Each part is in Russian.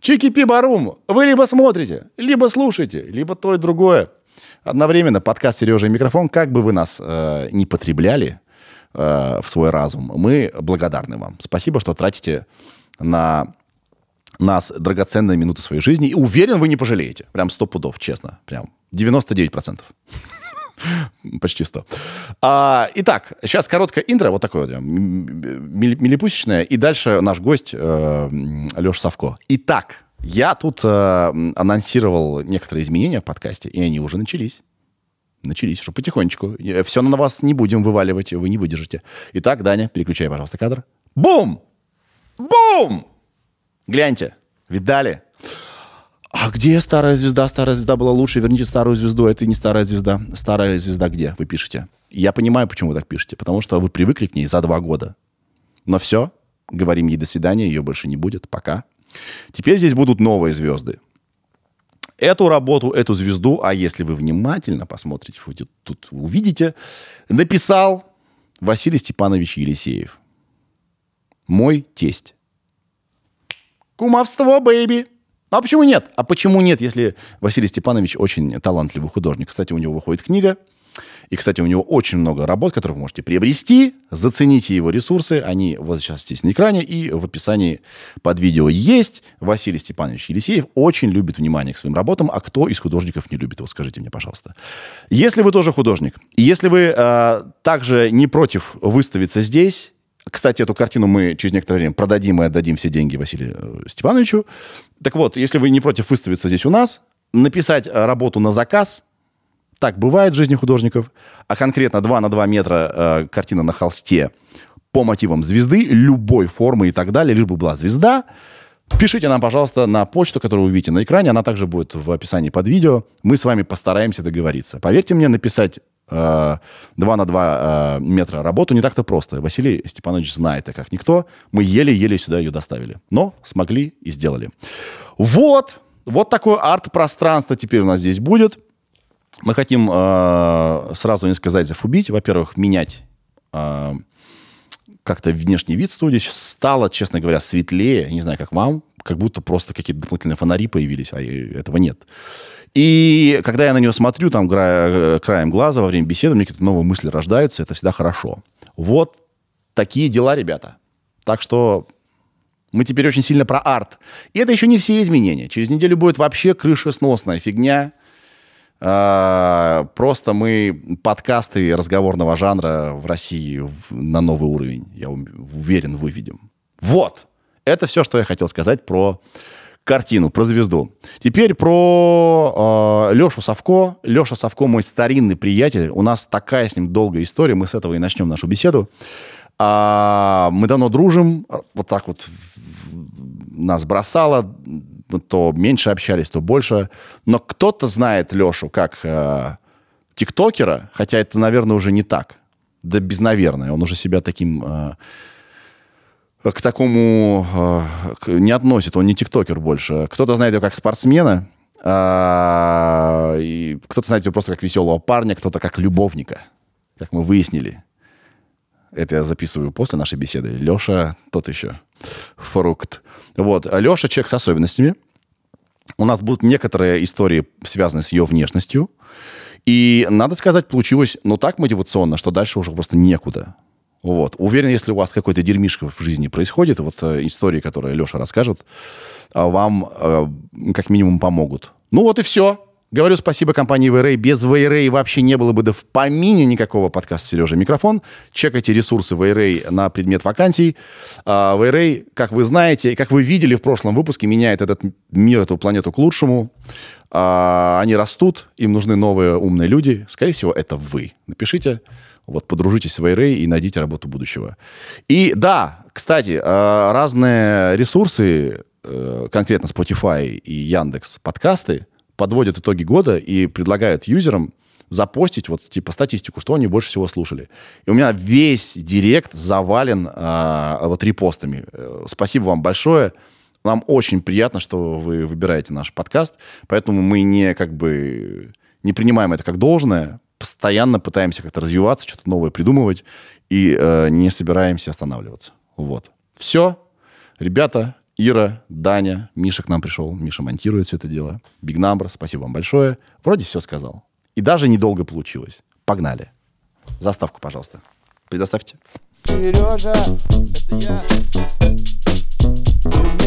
Чики-пи-барум. Вы либо смотрите, либо слушаете, либо то и другое. Одновременно подкаст «Сережа и микрофон». Как бы вы нас э, не потребляли э, в свой разум, мы благодарны вам. Спасибо, что тратите на нас драгоценные минуты своей жизни. И уверен, вы не пожалеете. Прям сто пудов, честно. Прям 99%. Почти 100. А, итак, сейчас короткое интро, вот такое вот, милипусечное, и дальше наш гость э, Леша Савко. Итак, я тут э, анонсировал некоторые изменения в подкасте, и они уже начались. Начались уже потихонечку. Все на вас не будем вываливать, вы не выдержите. Итак, Даня, переключай, пожалуйста, кадр. Бум! Бум! Гляньте, видали? А где старая звезда? Старая звезда была лучше. Верните старую звезду. Это не старая звезда. Старая звезда где? Вы пишете. Я понимаю, почему вы так пишете. Потому что вы привыкли к ней за два года. Но все. Говорим ей до свидания. Ее больше не будет. Пока. Теперь здесь будут новые звезды. Эту работу, эту звезду, а если вы внимательно посмотрите, вы тут увидите, написал Василий Степанович Елисеев. Мой тесть. Кумовство, бэйби. А почему нет? А почему нет, если Василий Степанович очень талантливый художник? Кстати, у него выходит книга. И, кстати, у него очень много работ, которые вы можете приобрести. Зацените его ресурсы. Они вот сейчас здесь на экране и в описании под видео есть. Василий Степанович Елисеев очень любит внимание к своим работам. А кто из художников не любит? Вот скажите мне, пожалуйста. Если вы тоже художник, если вы э, также не против выставиться здесь, кстати, эту картину мы через некоторое время продадим и отдадим все деньги Василию э, Степановичу. Так вот, если вы не против выставиться здесь у нас, написать э, работу на заказ, так бывает в жизни художников, а конкретно 2 на 2 метра э, картина на холсте по мотивам звезды, любой формы и так далее, лишь бы была звезда, Пишите нам, пожалуйста, на почту, которую вы видите на экране. Она также будет в описании под видео. Мы с вами постараемся договориться. Поверьте мне, написать 2 на 2 э, метра работу не так-то просто. Василий Степанович знает это как никто. Мы еле-еле сюда ее доставили. Но смогли и сделали. Вот. Вот такое арт-пространство теперь у нас здесь будет. Мы хотим э, сразу несколько зайцев убить. Во-первых, менять э, как-то внешний вид студии. Стало, честно говоря, светлее. Не знаю, как вам. Как будто просто какие-то дополнительные фонари появились, а этого нет. И когда я на нее смотрю, там, краем глаза, во время беседы, мне какие-то новые мысли рождаются. Это всегда хорошо. Вот такие дела, ребята. Так что мы теперь очень сильно про арт. И это еще не все изменения. Через неделю будет вообще крышесносная фигня. А, просто мы подкасты разговорного жанра в России на новый уровень, я уверен, выведем. Вот. Это все, что я хотел сказать про картину, про звезду. Теперь про э, Лешу Савко. Леша Савко мой старинный приятель. У нас такая с ним долгая история. Мы с этого и начнем нашу беседу. А, мы давно дружим. Вот так вот нас бросало то меньше общались, то больше. Но кто-то знает Лешу как э, тиктокера, хотя это, наверное, уже не так. Да без наверное. Он уже себя таким... Э, к такому к, не относит, он не тиктокер больше. Кто-то знает его как спортсмена, и кто-то знает его просто как веселого парня, кто-то как любовника, как мы выяснили. Это я записываю после нашей беседы. Леша тот еще фрукт. Вот. Леша человек с особенностями. У нас будут некоторые истории, связанные с ее внешностью. И, надо сказать, получилось, ну, так мотивационно, что дальше уже просто некуда. Вот. Уверен, если у вас какой-то дерьмишка в жизни происходит, вот э, истории, которые Леша расскажет, э, вам э, как минимум помогут. Ну вот и все. Говорю спасибо компании VRA. Без VRA вообще не было бы да в помине никакого подкаста «Сережа Микрофон». Чекайте ресурсы VRA на предмет вакансий. VRA, а, как вы знаете, как вы видели в прошлом выпуске, меняет этот мир, эту планету к лучшему. А, они растут, им нужны новые умные люди. Скорее всего, это вы. Напишите, вот подружитесь с VRA и найдите работу будущего. И да, кстати, а, разные ресурсы, э, конкретно Spotify и Яндекс подкасты, подводят итоги года и предлагают юзерам запостить вот типа статистику, что они больше всего слушали. И у меня весь директ завален э, вот репостами. Э, спасибо вам большое. Нам очень приятно, что вы выбираете наш подкаст, поэтому мы не как бы не принимаем это как должное, постоянно пытаемся как-то развиваться, что-то новое придумывать и э, не собираемся останавливаться. Вот. Все, ребята, Ира, Даня, Миша к нам пришел. Миша монтирует все это дело. Big Number, спасибо вам большое. Вроде все сказал. И даже недолго получилось. Погнали. Заставку, пожалуйста. Предоставьте. Сережа, это я.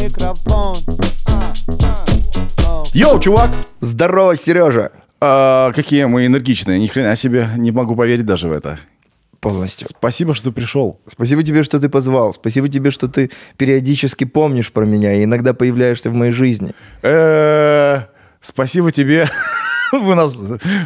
Микрофон. Йоу, чувак! Здорово, Сережа! А, какие мы энергичные. Ни хрена себе. Не могу поверить даже в это. Полностью. Спасибо, что ты пришел. Спасибо тебе, что ты позвал. Спасибо тебе, что ты периодически помнишь про меня и иногда появляешься в моей жизни. Э, Спасибо тебе. У нас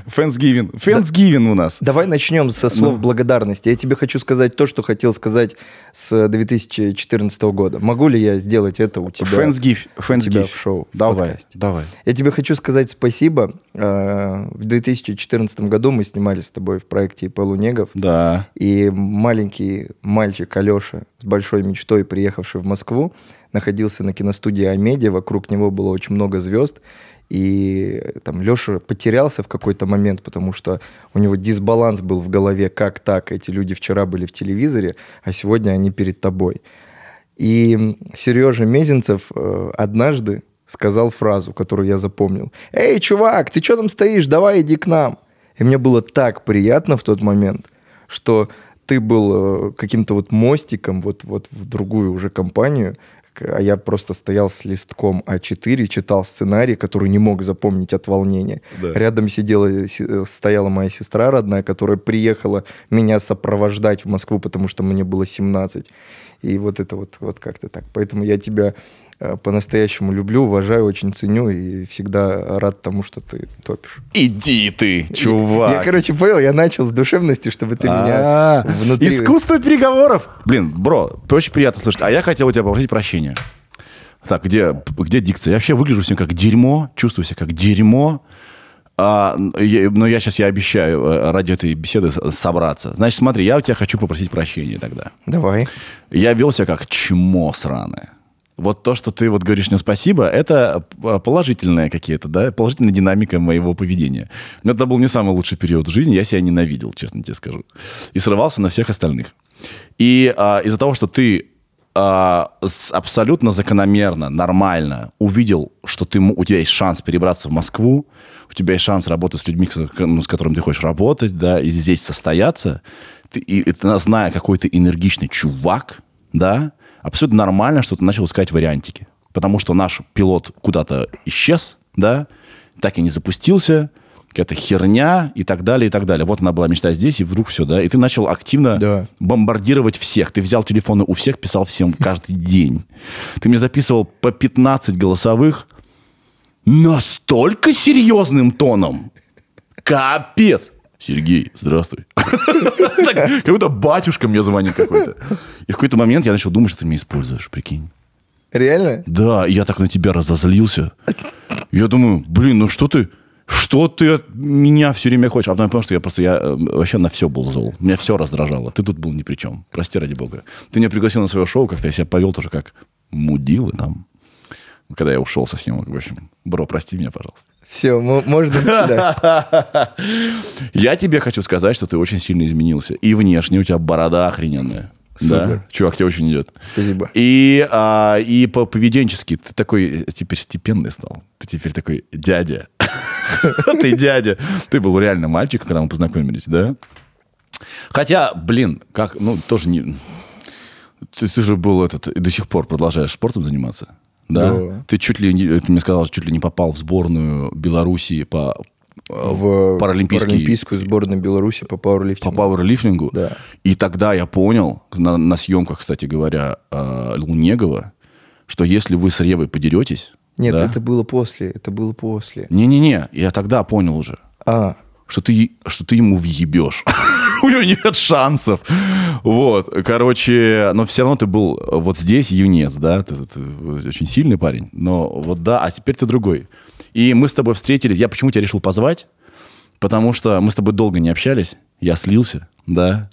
Фэнсгивен. Фэнсгивен у нас. Давай начнем со слов благодарности. Я тебе хочу сказать то, что хотел сказать с 2014 года. Могу ли я сделать это у тебя? Фэнсгив. Фэнсгив. в шоу, в Давай, подкасте. давай. Я тебе хочу сказать спасибо. Э, В 2014 году мы снимали с тобой в проекте «Ипл Негов». Да. И маленький мальчик Алеша с большой мечтой, приехавший в Москву, находился на киностудии Амедиа, вокруг него было очень много звезд, и там Леша потерялся в какой-то момент, потому что у него дисбаланс был в голове, как так, эти люди вчера были в телевизоре, а сегодня они перед тобой. И Сережа Мезенцев э, однажды сказал фразу, которую я запомнил. «Эй, чувак, ты что там стоишь? Давай иди к нам». И мне было так приятно в тот момент, что ты был э, каким-то вот мостиком вот, вот в другую уже компанию, а я просто стоял с листком А4, читал сценарий, который не мог запомнить от волнения. Да. Рядом сидела, си- э, стояла моя сестра родная, которая приехала меня сопровождать в Москву, потому что мне было 17. И вот это вот, вот как-то так. Поэтому я тебя по-настоящему люблю, уважаю, очень ценю и всегда рад тому, что ты топишь. Иди ты, чувак. Я, короче, понял, я начал с душевности, чтобы ты меня А, внутри... Искусство переговоров. Блин, бро, очень приятно слышать. А я хотел у тебя попросить прощения. Так, где, где дикция? Я вообще выгляжу сегодня как дерьмо, чувствую себя как дерьмо. А, я- но я сейчас я обещаю э, ради этой беседы собраться. Значит, смотри, я у тебя хочу попросить прощения тогда. Давай. Я вел себя как чмо сраное. Вот то, что ты вот говоришь мне спасибо, это п- положительная какие-то, да, положительная динамика моего поведения. Но это был не самый лучший период в жизни, я себя ненавидел, честно тебе скажу. И срывался на всех остальных. И а, из-за того, что ты а, абсолютно закономерно, нормально увидел, что ты, у тебя есть шанс перебраться в Москву, у тебя есть шанс работать с людьми, с, ну, с которыми ты хочешь работать, да, и здесь состояться, ты, и, и зная, какой ты энергичный чувак, да, абсолютно нормально, что ты начал искать вариантики. Потому что наш пилот куда-то исчез, да, так и не запустился, какая-то херня и так далее, и так далее. Вот она была мечта здесь, и вдруг все, да. И ты начал активно Да. бомбардировать всех. Ты взял телефоны у всех, писал всем каждый день. Ты мне записывал по 15 голосовых настолько серьезным тоном. Капец. Сергей, здравствуй. Как будто батюшка мне звонит какой-то. И в какой-то момент я начал думать, что ты меня используешь, прикинь. Реально? Да, и я так на тебя разозлился. Я думаю, блин, ну что ты, что ты от меня все время хочешь? А потом я понял, что я просто, я э, вообще на все был зол. Меня все раздражало. Ты тут был ни при чем. Прости ради бога. Ты меня пригласил на свое шоу, как-то я себя повел тоже как мудилы там. Когда я ушел со съемок, в общем. Бро, прости меня, пожалуйста. Все, можно начинать. Я тебе хочу сказать, что ты очень сильно изменился. И внешне у тебя борода охрененная. Да? Супер. Чувак, тебе очень идет. Спасибо. И, а, и по поведенчески ты такой теперь степенный стал. Ты теперь такой дядя. Ты дядя. Ты был реально мальчик, когда мы познакомились, да? Хотя, блин, как, ну, тоже не... Ты, ты же был этот, и до сих пор продолжаешь спортом заниматься, да? Да. Ты чуть ли, не, ты мне сказал, чуть ли не попал в сборную Белоруссии по э, В паралимпийский паралимпийскую сборную Беларуси по по пауэрлифтингу. пауэрлифтингу. Да. И тогда я понял, на, на съемках, кстати говоря, э, Лунегова, что если вы с Ревой подеретесь... Нет, да, это было после, это было после. Не-не-не, я тогда понял уже, А, что ты, что ты ему въебешь. У него нет шансов. Вот, короче, но все равно ты был вот здесь юнец, да, ты, ты очень сильный парень, но вот да, а теперь ты другой. И мы с тобой встретились, я почему тебя решил позвать? Потому что мы с тобой долго не общались, я слился, да,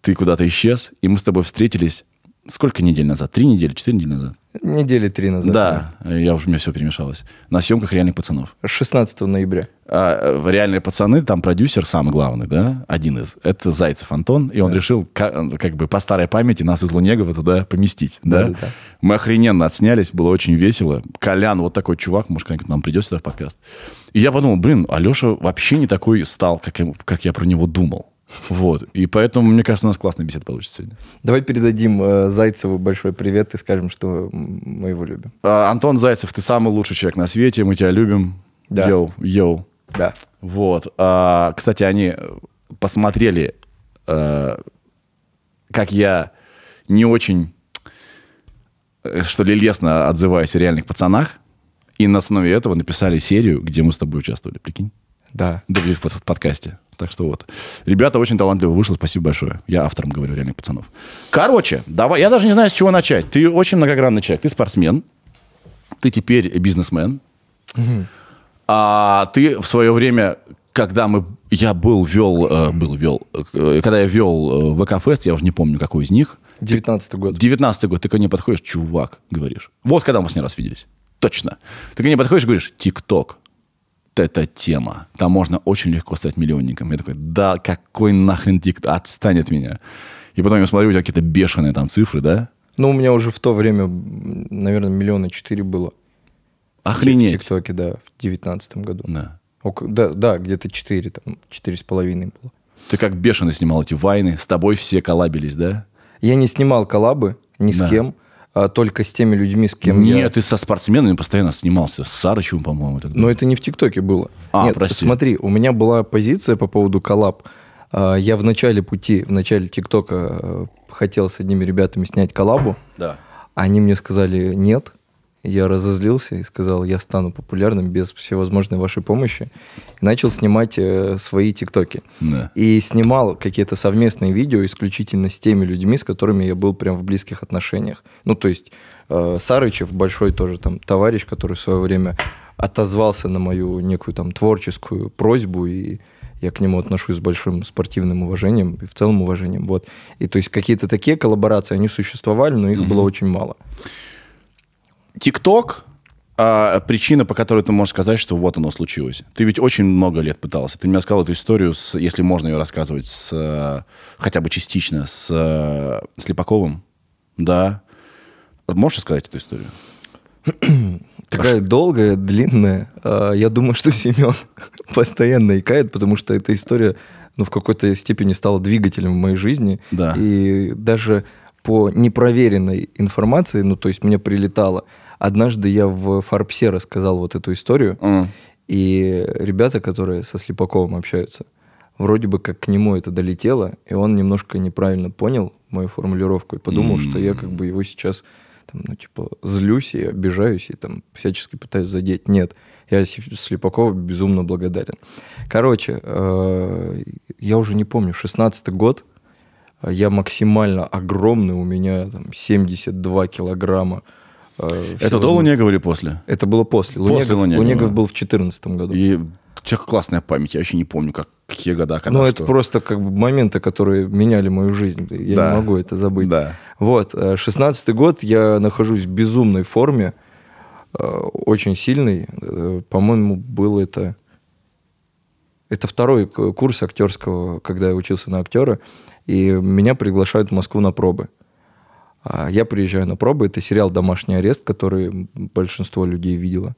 ты куда-то исчез, и мы с тобой встретились сколько недель назад? Три недели, четыре недели назад? Недели три назад. Да, я уже, у меня все перемешалось. На съемках «Реальных пацанов». 16 ноября. А, в «Реальные пацаны» там продюсер самый главный, да, один из. Это Зайцев Антон, и он решил ка- как бы по старой памяти нас из Лунегова туда поместить, да? Да-да-да. Мы охрененно отснялись, было очень весело. Колян, вот такой чувак, может, когда-нибудь к нам придет сюда в подкаст. И я подумал, блин, Алеша вообще не такой стал, как как я про него думал. Вот. И поэтому, мне кажется, у нас классная беседа получится сегодня. Давай передадим э, Зайцеву большой привет и скажем, что мы его любим. А, Антон Зайцев, ты самый лучший человек на свете, мы тебя любим. Да. Йоу, йоу. Да. Вот. А, кстати, они посмотрели, э, как я не очень, э, что ли, лестно отзываюсь о реальных пацанах, и на основе этого написали серию, где мы с тобой участвовали, прикинь? Да. Да, в подкасте. Так что вот. Ребята, очень талантливо вышло, спасибо большое. Я автором говорю реальных пацанов. Короче, давай, я даже не знаю, с чего начать. Ты очень многогранный человек. Ты спортсмен, ты теперь бизнесмен, а ты в свое время, когда мы, я был, вел, э, был, вел, э, когда я вел э, ВК-фест, я уже не помню, какой из них, 19 год. 19 год, ты ко мне подходишь, чувак, говоришь. Вот когда мы с ней раз виделись. Точно. Ты ко мне подходишь и говоришь, ТикТок. Это тема. Там можно очень легко стать миллионником. Я такой, да, какой нахрен ТикТок? Отстань от меня. И потом я смотрю, у тебя какие-то бешеные там цифры, да? Ну, у меня уже в то время, наверное, миллиона четыре было. В Охренеть. ТикТоке, да, в 19 году. Да. Око- да, да, где-то 4, там, четыре с половиной было. Ты как бешеный снимал эти вайны. С тобой все коллабились, да? Я не снимал коллабы ни с Да. кем, а только с теми людьми, с кем я... Нет, ты со спортсменами постоянно снимался. С Сарычевым, по-моему. далее. Но это не в ТикТоке было. А, Нет, прости. смотри, у меня была позиция по поводу коллаб. А, Я в начале пути, в начале ТикТока э, хотел с одними ребятами снять коллабу. Да. Они мне сказали нет. Я разозлился и сказал, я стану популярным без всевозможной вашей помощи. И начал снимать э, свои ТикТоки. Да. И снимал какие-то совместные видео исключительно с теми людьми, с которыми я был прям в близких отношениях. Ну, то есть э, Сарычев, большой тоже там товарищ, который в свое время отозвался на мою некую там творческую просьбу, и я к нему отношусь с большим спортивным уважением и в целом уважением. Вот. И то есть какие-то такие коллаборации, они существовали, но их было очень мало. ТикТок а, причина, по которой ты можешь сказать, что вот оно случилось. Ты ведь очень много лет пытался. Ты мне рассказал эту историю, с, если можно ее рассказывать, с, э, хотя бы частично, с э, Слепаковым. Да. Можешь рассказать эту историю? Такая долгая, длинная. А, Я думаю, что Семен постоянно икает, потому что эта история ну, в какой-то степени стала двигателем в моей жизни. Да. И даже по непроверенной информации, ну, то есть мне прилетало, однажды я в Фарбсе рассказал вот эту историю, М. и ребята, которые со Слепаковым общаются, вроде бы как к нему это долетело, и он немножко неправильно понял мою формулировку и подумал, что я как бы его сейчас там, ну, типа, злюсь и обижаюсь, и там всячески пытаюсь задеть. Нет, я Слепакову безумно благодарен. Короче, э, я уже не помню, 16-й год, я максимально огромный, у меня там 72 килограмма. Э, Это до Лунегова или после? Это было после. После Лунегов, Лунегова. Лунегов был в 2014 году. И у тебя классная память. Я вообще не помню, как, какие года, когда Ну, это просто как бы моменты, которые меняли мою жизнь. Я Да. не могу это забыть. Да. Вот, э, 16-й год, я нахожусь в безумной форме, э, очень сильный. Э, По-моему, был это... Это второй курс актерского, когда я учился на актера, и меня приглашают в Москву на пробы. А Я приезжаю на пробы, это сериал «Домашний арест», который большинство людей видело.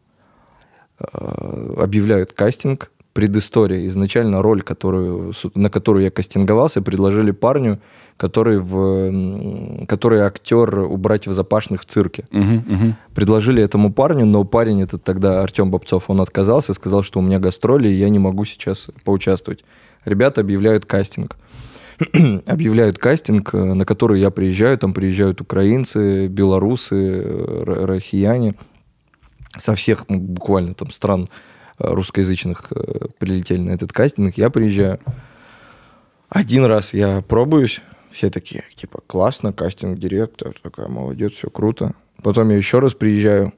Э, Объявляют кастинг, предыстория. Изначально роль, которую, на которую я кастинговался, предложили парню, который, в, который актер у братьев Запашных в цирке. Мгм, мгм. Предложили этому парню, но парень этот тогда, Артем Бобцов, он отказался, сказал, что у меня гастроли, и я не могу сейчас поучаствовать. Ребята объявляют кастинг. объявляют кастинг, э, на который я приезжаю. Там приезжают украинцы, белорусы, э, россияне. Со всех ну, буквально там стран э, русскоязычных прилетели на этот кастинг. Я приезжаю. Один раз я пробуюсь. Все такие, типа, классно, кастинг-директор, такая, молодец, все круто. Потом я еще раз приезжаю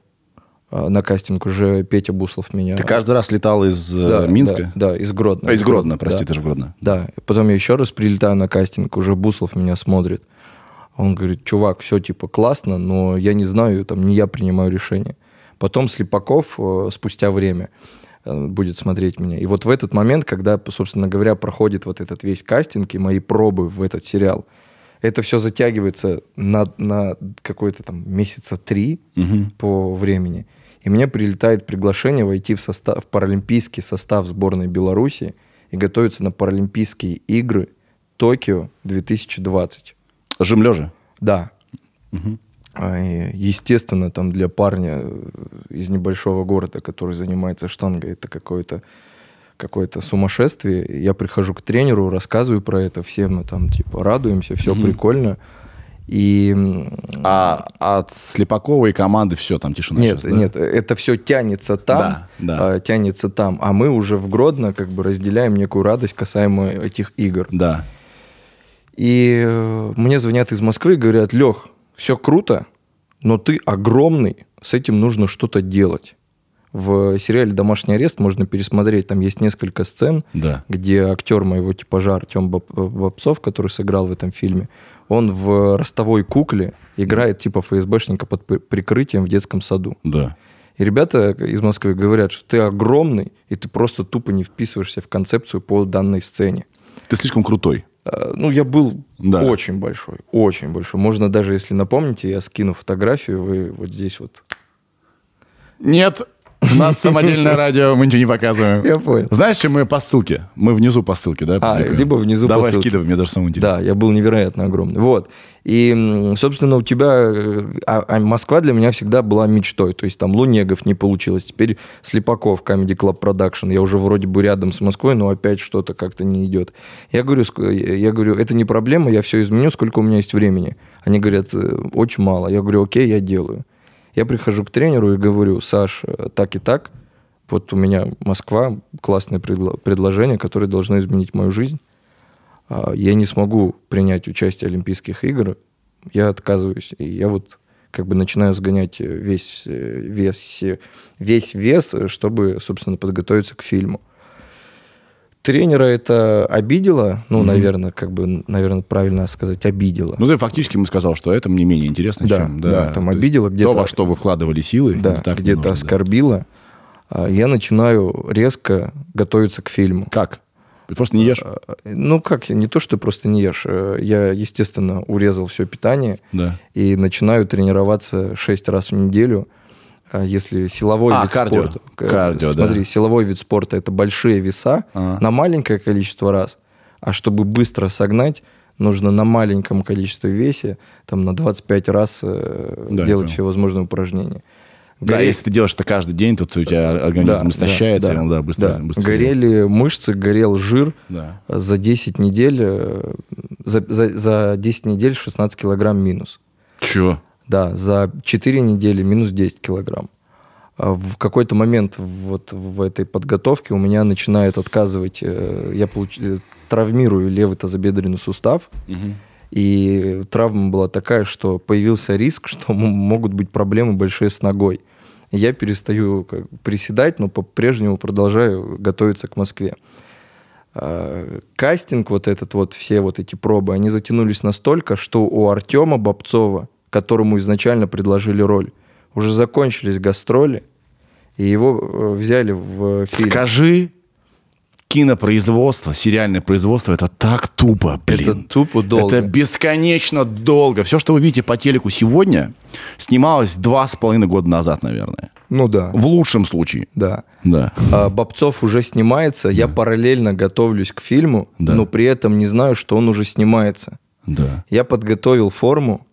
на кастинг, уже Петя Буслов меня... Ты каждый раз летал из э, Да, Минска? Да, да, из Гродно. А, из Гродно, прости, да. ты же в Гродно. Да, потом я еще раз прилетаю на кастинг, уже Буслов меня смотрит. Он говорит, чувак, все типа классно, но я не знаю, там не я принимаю решение. Потом Слепаков э, спустя время э, будет смотреть меня. И вот в этот момент, когда, собственно говоря, проходит вот этот весь кастинг и мои пробы в этот сериал, это все затягивается на, на какой-то там месяца три Мгм. по времени. И мне прилетает приглашение войти в, состав, в паралимпийский состав сборной Беларуси и готовиться на Паралимпийские игры Токио 2020. Жим лежа. Да. И, Естественно, там для парня э, из небольшого города, который занимается штангой, это какое-то какое-то сумасшествие. Я прихожу к тренеру, рассказываю про это, все мы там типа радуемся, все прикольно. И А от Слепакова и команды все, там тишина нет, сейчас, да? нет, это все тянется там, Да, да. а, тянется там, а мы уже в Гродно как бы разделяем некую радость касаемо этих игр. Да. И э, мне звонят из Москвы и говорят, Лех, все круто, но ты огромный, с этим нужно что-то делать. В сериале «Домашний арест» можно пересмотреть, там есть несколько сцен, Да. где актер моего типажа Артем Боб- Бобцов, который сыграл в этом фильме, он в ростовой кукле играет типа ФСБшника под при- прикрытием в детском саду. Да. И ребята из Москвы говорят, что ты огромный, и ты просто тупо не вписываешься в концепцию по данной сцене. Ты слишком крутой. Э, Ну, я был Да. очень большой, очень большой. Можно даже, если напомните, я скину фотографию, вы вот здесь вот. Нет, у нас самодельное радио, мы ничего не показываем. Я понял. Знаешь, чем мы по ссылке? Мы внизу по ссылке, да? А, либо внизу по Давай ссылке. скидывай, мне даже самому интересно. Да, я был невероятно огромный. Вот. И, собственно, у тебя... э, А, а Москва для меня всегда была мечтой. То есть там Лунегов не получилось. Теперь Слепаков, Comedy Club Production. Я уже вроде бы рядом с Москвой, но опять что-то как-то не идет. Я говорю, ск- я говорю, это не проблема, я все изменю, сколько у меня есть времени. Они говорят, «Э, очень мало. Я говорю, окей, я делаю. Я прихожу к тренеру и говорю, Саш, так и так, вот у меня Москва, классное предло- предложение, которое должно изменить мою жизнь. А, я не смогу принять участие в Олимпийских игр, я отказываюсь. И я вот как бы начинаю сгонять весь э, вес, весь вес, чтобы, собственно, подготовиться к фильму. Тренера это обидело, ну, наверное, как бы, наверное, правильно сказать, обидело. Ну, ты фактически ему сказал, что это мне менее интересно, Да, чем... да, там то есть обидело где-то- То, во что вы вкладывали силы, да, так где-то нужно, да. оскорбило. А, Я начинаю резко готовиться к фильму. Как? Ты просто не ешь? А, Ну, как, не то, что просто не ешь. э, Я, естественно, урезал все питание Да. и начинаю тренироваться 6 раз в неделю. А Если силовой А, вид кардио. спорта... к- Кардио, да. Смотри, силовой вид спорта – это большие веса Ага. на маленькое количество раз. А чтобы быстро согнать, нужно на маленьком количестве весе, там на 25 раз э, Да, делать понял. всевозможные упражнения. Да, Горе- если ты делаешь это каждый день, то у тебя организм Да, истощается, да, и он, да, быстро, да. быстро- Горели мышцы, горел жир. Да. За 10 недель, э, за, за, за 10 недель 16 килограмм минус. Че? Да, за 4 недели минус 10 килограмм. А В какой-то момент вот в этой подготовке у меня начинает отказывать, э, я получ- э, травмирую левый тазобедренный сустав, и травма была такая, что появился риск, что могут быть проблемы большие с ногой. Я перестаю как приседать, но по-прежнему продолжаю готовиться к Москве. А, Кастинг вот этот вот, все вот эти пробы, они затянулись настолько, что у Артема Бобцова, которому изначально предложили роль, уже закончились гастроли, и его э, взяли в фильм. Скажи, кинопроизводство, сериальное производство, это так тупо, блин. Это тупо долго. Это бесконечно долго. Все, что вы видите по телеку сегодня, снималось два с половиной года назад, наверное. Ну да, В лучшем случае. да. Да. А, Бобцов уже снимается, я параллельно готовлюсь к фильму, Да. но при этом не знаю, что он уже снимается. Да. Я подготовил форму,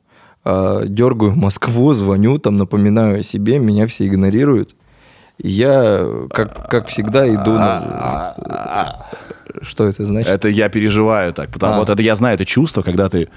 дергаю Москву, звоню, там напоминаю о себе, меня все игнорируют. Я, как, как всегда, иду на... Что это значит? Это я переживаю так. Потому А. вот это я знаю это чувство, когда ты,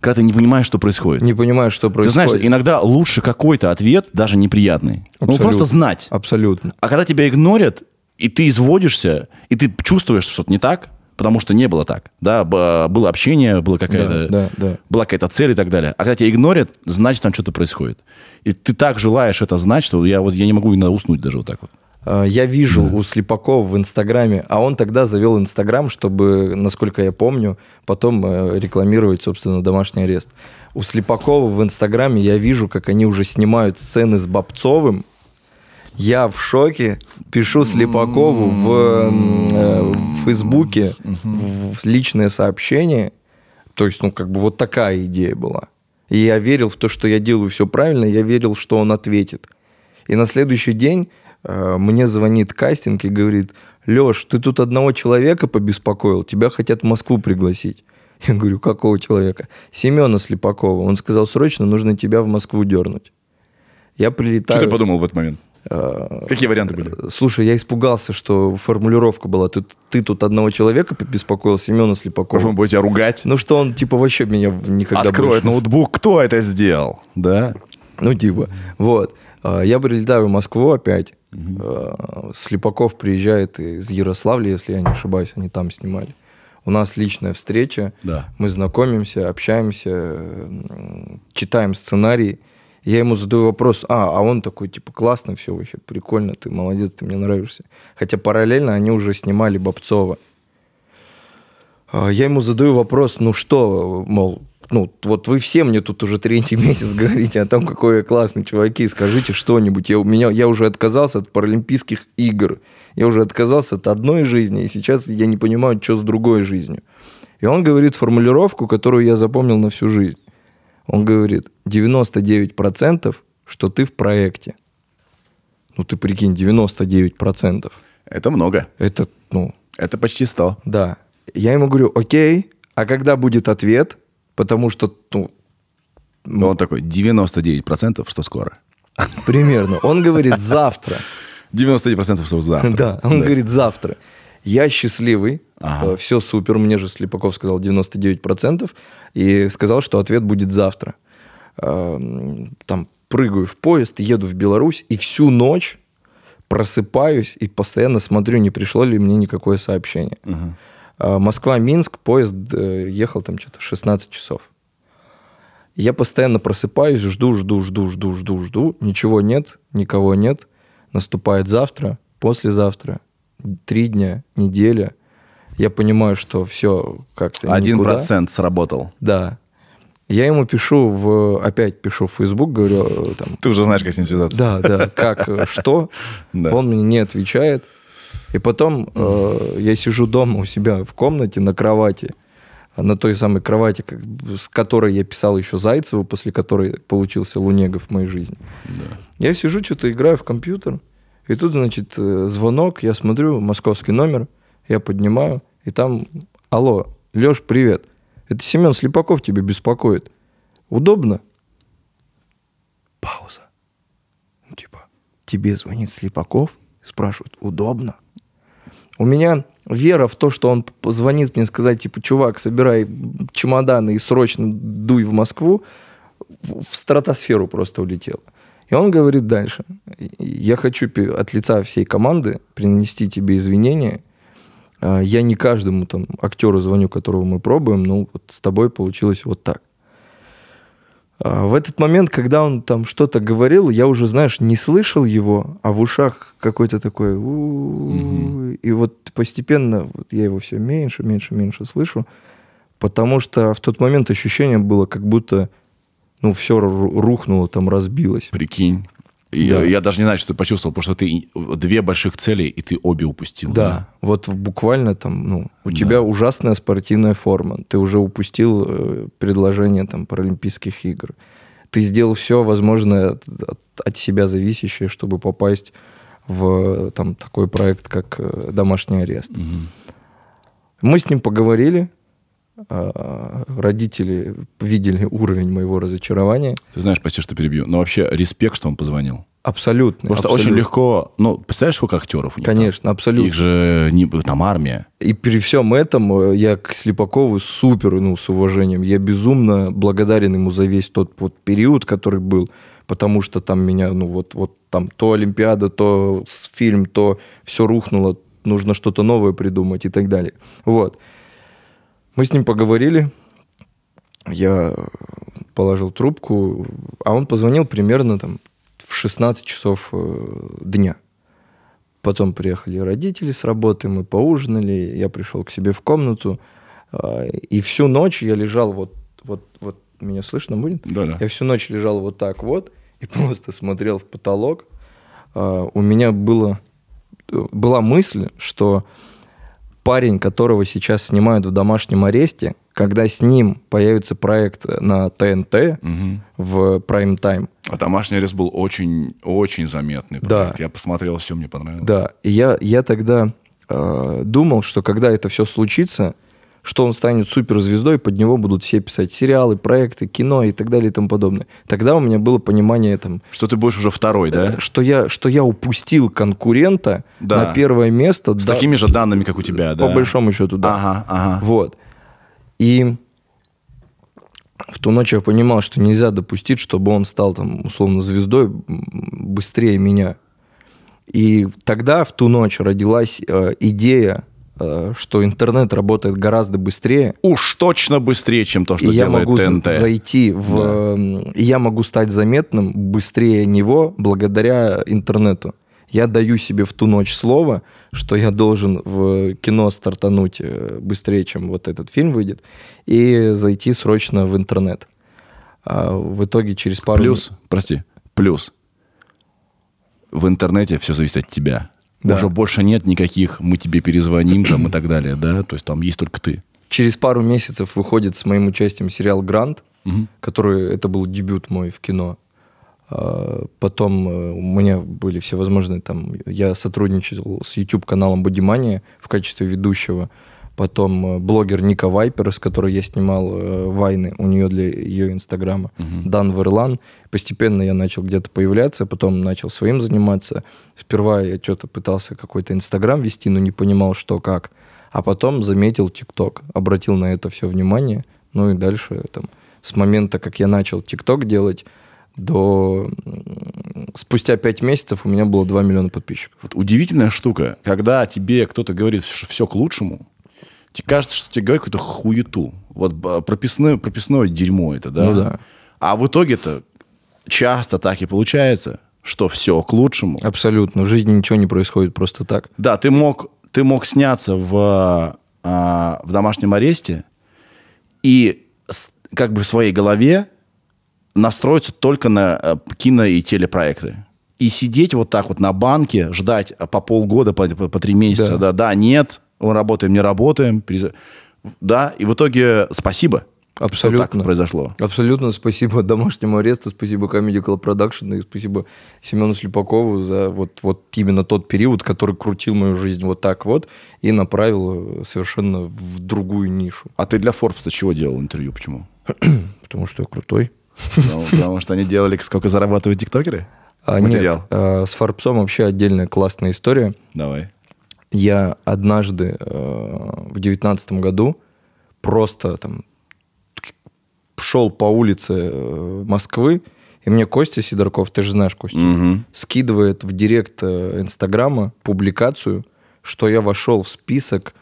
когда ты не понимаешь, что происходит. Не понимаю, что Ты происходит. знаешь, иногда лучше какой-то ответ, даже неприятный. Ну, Абсолютно. просто знать. Абсолютно. А когда тебя игнорят, и ты изводишься, и ты чувствуешь, что что-то не так, потому что не было так. Да, было общение, была какая-то, Да, да, да. была какая-то цель и так далее. А когда тебя игнорят, значит, там что-то происходит. И ты так желаешь это знать, что я вот я не могу иногда уснуть даже вот так вот. Э, Я вижу у Слепакова в Инстаграме, а он тогда завел Инстаграм, чтобы, насколько я помню, потом э, рекламировать, собственно, домашний арест. У Слепакова в Инстаграме я вижу, как они уже снимают сцены с Бобцовым. Я в шоке. Пишу Слепакову в, э, в Фейсбуке в в личное сообщение. То есть, ну, как бы вот такая идея была. И я верил в то, что я делаю все правильно, я верил, что он ответит. И на следующий день э, мне звонит кастинг и говорит, Леш, ты тут одного человека побеспокоил, тебя хотят в Москву пригласить. Я говорю, какого человека? Семена Слепакова. Он сказал, срочно нужно тебя в Москву дернуть. Я прилетаю... Что ты подумал в этот момент? Э, Какие варианты были? Слушай, я испугался, что формулировка была. Ты, ты тут одного человека побеспокоил, Семена Слепакова. Может, он будет тебя ругать? Ну что он, типа, вообще меня никогда Откроет больше- ноутбук. Кто это сделал? Да? Ну, типа, вот. А, Я прилетаю в Москву опять. А, Слепаков приезжает из Ярославля, если я не ошибаюсь, они там снимали. У нас личная встреча. Да. Мы знакомимся, общаемся, читаем сценарий. Я ему задаю вопрос, а, а он такой, типа, классно все вообще, прикольно, ты молодец, ты мне нравишься. Хотя параллельно они уже снимали Бобцова. А, Я ему задаю вопрос, ну что, мол, ну вот вы все мне тут уже третий месяц говорите о том, какой я классный, чуваки, скажите что-нибудь. Я, меня, я уже отказался от Паралимпийских игр, я уже отказался от одной жизни, и сейчас я не понимаю, что с другой жизнью. И он говорит формулировку, которую я запомнил на всю жизнь. Он говорит, 99% что ты в проекте. Ну ты прикинь, 99%. Это много. Это, ну, Это почти 100. да. Я ему говорю, окей, а когда будет ответ? Потому что, ну, Но он такой, 99% что скоро. примерно. Он говорит завтра. 99% что завтра. Да, он говорит завтра. Я счастливый, Ага. все супер. Мне же Слепаков сказал 99%. И сказал, что ответ будет завтра. Эм, Там прыгаю в поезд, еду в Беларусь, и всю ночь просыпаюсь и постоянно смотрю, не пришло ли мне никакое сообщение. А, Москва-Минск, поезд э, ехал там что-то 16 часов. Я постоянно просыпаюсь, жду, жду, жду, жду, жду, жду. Ничего нет, никого нет. Наступает завтра, послезавтра, три дня, неделя. Я понимаю, что все как-то Один процент сработал. Да. Я ему пишу в... Опять пишу в Facebook, говорю, э, там, Ты уже знаешь, как с ним связаться. да, да, как, э, что. Да. Он мне не отвечает. И потом э, я сижу дома у себя в комнате на кровати, на той самой кровати, как с которой я писал еще Зайцеву, после которой получился Лунегов в моей жизни. Я сижу, что-то играю в компьютер, и тут, значит, э, звонок, я смотрю, московский номер, я поднимаю, и там, алло, Леш, привет, это Семен Слепаков тебя беспокоит. Удобно? Пауза. Ну, типа, тебе звонит Слепаков, спрашивают, удобно? У меня вера в то, что он звонит мне сказать, типа, чувак, собирай чемоданы и срочно дуй в Москву, в стратосферу просто улетела. И он говорит дальше. Я хочу от лица всей команды принести тебе извинения. А, Я не каждому там актеру звоню, которого мы пробуем, но вот с тобой получилось вот так. А, В этот момент, когда он там что-то говорил, я уже, знаешь, не слышал его, а в ушах какой-то такой... «У-у-у». И вот постепенно вот я его все меньше, меньше, меньше слышу, потому что в тот момент ощущение было, как будто ну, все рухнуло, там разбилось. Прикинь. И Да. Я даже не знаю, что ты почувствовал, потому что ты две больших цели, и ты обе упустил. Да, вот в- буквально там, ну, у Да. тебя ужасная спортивная форма, ты уже упустил э, предложение там Паралимпийских игр, ты сделал все возможное от, от- от себя зависящее, чтобы попасть в там такой проект, как э, домашний арест. Мгм. Мы с ним поговорили, родители видели уровень моего разочарования. Ты знаешь, прости, что перебью, но вообще респект, что он позвонил. Абсолютно. Потому что абсолютно. очень легко, ну, представляешь, сколько актеров у них? там? Конечно, абсолютно. Их же не, там армия. И при всем этом э, я к Слепакову супер, ну, с уважением. Я безумно благодарен ему за весь тот вот период, который был, потому что там меня, ну, вот, вот там то Олимпиада, то фильм, то все рухнуло, нужно что-то новое придумать и так далее. Вот. Мы с ним поговорили, я положил трубку, а он позвонил примерно там в 16 часов э, дня. Потом приехали родители с работы, мы поужинали, я пришел к себе в комнату, а, и всю ночь я лежал вот, вот, вот, меня слышно будет? Да, да. Я всю ночь лежал вот так вот и просто смотрел в потолок. А, У меня было, была мысль, что парень, которого сейчас снимают в домашнем аресте, когда с ним появится проект на ТНТ Мгм. в прайм-тайм, А домашний арест был очень, очень заметный. Да. проект. Я посмотрел все, мне понравилось. Да, и я, я тогда э, думал, что когда это все случится, что он станет суперзвездой, под него будут все писать сериалы, проекты, кино и так далее и тому подобное. Тогда у меня было понимание там, Что ты будешь уже второй, да? что, я, что я упустил конкурента Да. на первое место. С да, такими же данными, как у тебя, да? По большому счету, да. Ага, ага. Вот. И в ту ночь я понимал, что нельзя допустить, чтобы он стал там условно звездой быстрее меня. И тогда в ту ночь родилась э, идея, э, что интернет работает гораздо быстрее, Уж точно быстрее, чем то, что и я делает могу за- ТНТ. зайти в, Да. э, я могу стать заметным быстрее него благодаря интернету. Я даю себе в ту ночь слово, что я должен в кино стартануть э, быстрее, чем вот этот фильм выйдет, и зайти срочно в интернет. А в итоге через пару... Плюс, прости, плюс. В интернете все зависит от тебя. Да. Уже больше нет никаких «мы тебе перезвоним» там и так далее, да? То есть там есть только ты. Через пару месяцев выходит с моим участием сериал «Грант», Мгм. который это был дебют мой в кино. А, Потом э, у меня были всевозможные там... Я сотрудничал с YouTube-каналом Бодимания в качестве ведущего. Потом э, блогер Ника Вайпер, с которой я снимал э, вайны у нее для ее инстаграма. Дан Верлан. Постепенно я начал где-то появляться, потом начал своим заниматься. Сперва я что-то пытался какой-то инстаграм вести, но не понимал, что как. А потом заметил ТикТок, обратил на это все внимание. Ну и дальше там, с момента, как я начал ТикТок делать, до спустя пять месяцев у меня было 2 миллиона подписчиков. Вот удивительная штука, когда тебе кто-то говорит, что все к лучшему, тебе кажется, что тебе говорят какую-то хуету. Вот б- прописное, прописное дерьмо это, да? Ну да. А в итоге-то часто так и получается, что все к лучшему. Абсолютно. В жизни ничего не происходит просто так. Да, ты мог, ты мог сняться в, а, в домашнем аресте и как бы в своей голове настроиться только на э, кино и телепроекты. И сидеть вот так вот на банке, ждать а, по полгода, по, по- по три месяца, Да. да, да, нет, работаем, не работаем, перез- да, и в итоге спасибо, что Абсолютно. так произошло. Абсолютно спасибо домашнему аресту, спасибо Comedy Club Production и спасибо Семену Слепакову за вот, вот именно тот период, который крутил мою жизнь вот так вот и направил э, совершенно в другую нишу. А ты для Forbes чего делал интервью, почему? Потому что я крутой. Потому что они делали, сколько зарабатывают тиктокеры? А, Материал. Нет, а, с Форбсом вообще отдельная классная история. Давай. Я однажды э, в девятнадцатом году просто там шел по улице э, Москвы, и мне Костя Сидорков, ты же знаешь Костю, Мгм. скидывает в директ э, Инстаграма публикацию, что я вошел в список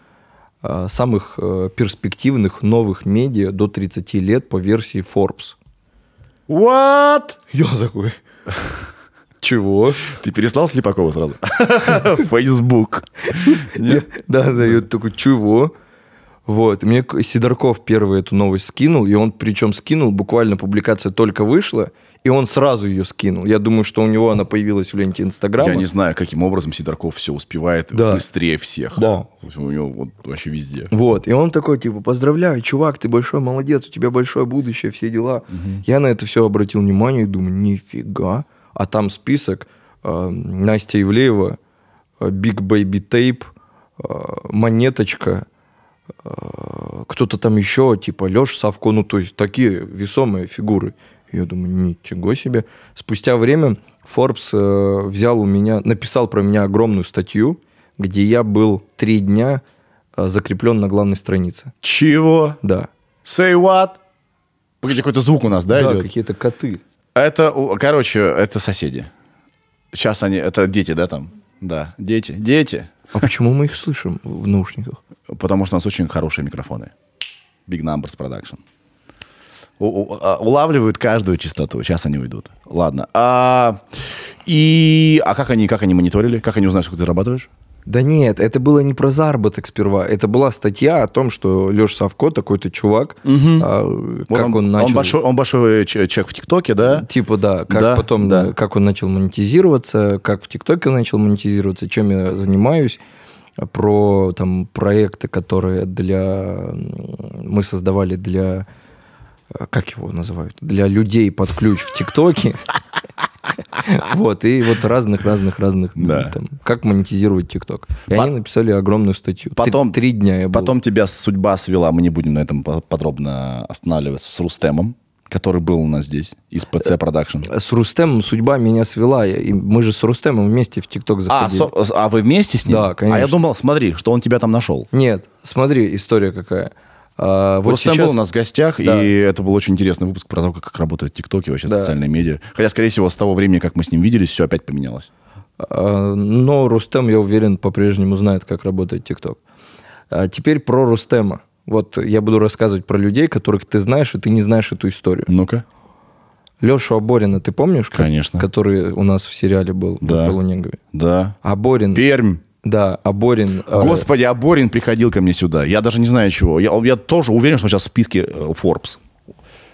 э, самых э, перспективных новых медиа до 30 лет по версии Forbes. What? Я такой, чего? Ты переслал Слепакова сразу? Нет? Да, да, я такой, чего? Вот, мне Сидорков первый эту новость скинул, и он причем скинул, буквально публикация только вышла, и он сразу ее скинул. Я думаю, что у него она появилась в ленте Инстаграма. Я не знаю, каким образом Сидорков все успевает Да. быстрее всех. Да. У него вот вообще везде. Вот, и он такой, типа, поздравляю, чувак, ты большой молодец, у тебя большое будущее, все дела. Я на это все обратил внимание и думаю, нифига. А там список э, Настя Ивлеева, э, Big Baby Tape, э, Монеточка, э, кто-то там еще, типа Леша Савко, ну, то есть такие весомые фигуры. Я думаю, ничего себе. Спустя время Forbes э, взял у меня, написал про меня огромную статью, где я был три дня э, закреплен на главной странице. Чего? Да. Say what? Погоди, какой-то звук у нас, да, Да, идет? какие-то коты. Это, короче, это соседи. Сейчас они, это дети, да, там? Да, дети, дети. А почему мы их слышим в наушниках? Потому что у нас очень хорошие микрофоны. Big Numbers Production. У- у- а, улавливают каждую частоту. Сейчас они уйдут. Ладно. А, И, а как они, как они мониторили? Как они узнали, сколько ты зарабатываешь? Да нет, это было не про заработок сперва. Это была статья о том, что Леша Савко, такой-то чувак, а, Вот как он, начал... Он большой, он большой ч- человек в ТикТоке, да? Типа, да, как Да, потом, да. как он начал монетизироваться, как в ТикТоке начал монетизироваться, чем я занимаюсь, про там проекты, которые для мы создавали для э, как его называют, для людей под ключ в ТикТоке. Вот, и вот разных-разных-разных, Да. там, как монетизировать ТикТок. И По- они написали огромную статью. Потом- Три дня я был. Потом тебя судьба свела, мы не будем на этом по- подробно останавливаться, с Рустемом, который был у нас здесь, из ПЦ Продакшн. С Рустемом судьба меня свела. и мы же с Рустемом вместе в ТикТок А, заходили. со- а вы вместе с ним? Да, конечно. А я думал, смотри, что он тебя там нашел. Нет, смотри, история какая. А, вот Рустем сейчас... был у нас в гостях, Да. и это был очень интересный выпуск про то, как, работают ТикТоки, вообще Да. социальные медиа. Хотя, скорее всего, с того времени, как мы с ним виделись, все опять поменялось. А, Но Рустем, я уверен, по-прежнему знает, как работает ТикТок. А теперь про Рустема. Вот я буду рассказывать про людей, которых ты знаешь, и ты не знаешь эту историю. Ну-ка. Лешу Аборина ты помнишь? ко- Конечно. Который у нас в сериале был Да. в Полунегове. Да. Аборин. Пермь. Да, Аборин. э, Господи, а Борин приходил ко мне сюда. Я даже не знаю чего. Я, я тоже уверен, что он сейчас в списке э, Forbes.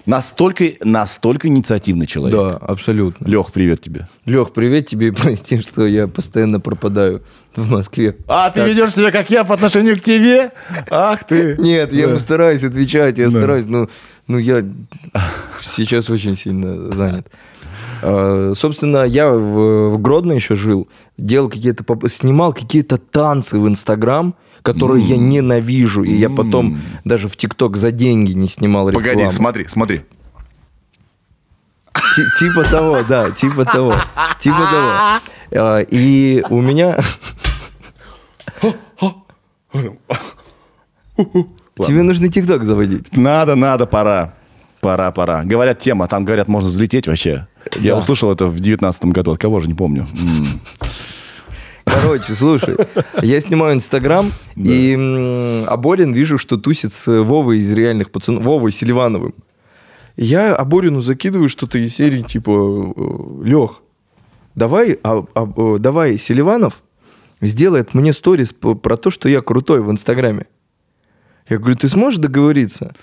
Настолько, настолько инициативный человек. Да, абсолютно. Лех, привет тебе. Лех, привет тебе и прости, что я постоянно пропадаю в Москве. А, ты ведешь себя, как я, по отношению к тебе? Ах ты. Нет, я Да. стараюсь отвечать, я Да. стараюсь, но ну, я сейчас очень сильно занят. А, Собственно, я в, в Гродно еще жил, делал какие-то, снимал какие-то танцы в Инстаграм, которые я ненавижу, и я потом даже в ТикТок за деньги не снимал рекламу. Погоди, смотри, смотри. Ти- Типа того, да, типа того, типа того. А, И у меня... Тебе нужно ТикТок заводить. Надо, надо, пора. Пора, пора. Говорят, тема, там говорят, можно взлететь вообще. Я Да. услышал это в девятнадцатом году. От кого же, не помню. Короче, слушай, я снимаю Инстаграм, и м, Аборин вижу, что тусит с Вовой из реальных пацанов, Вовой Селивановым. Я Аборину закидываю что-то из серии типа, Лех, давай, а- а- э, давай Селиванов сделает мне сторис про то, что я крутой в Инстаграме. Я говорю, ты сможешь договориться?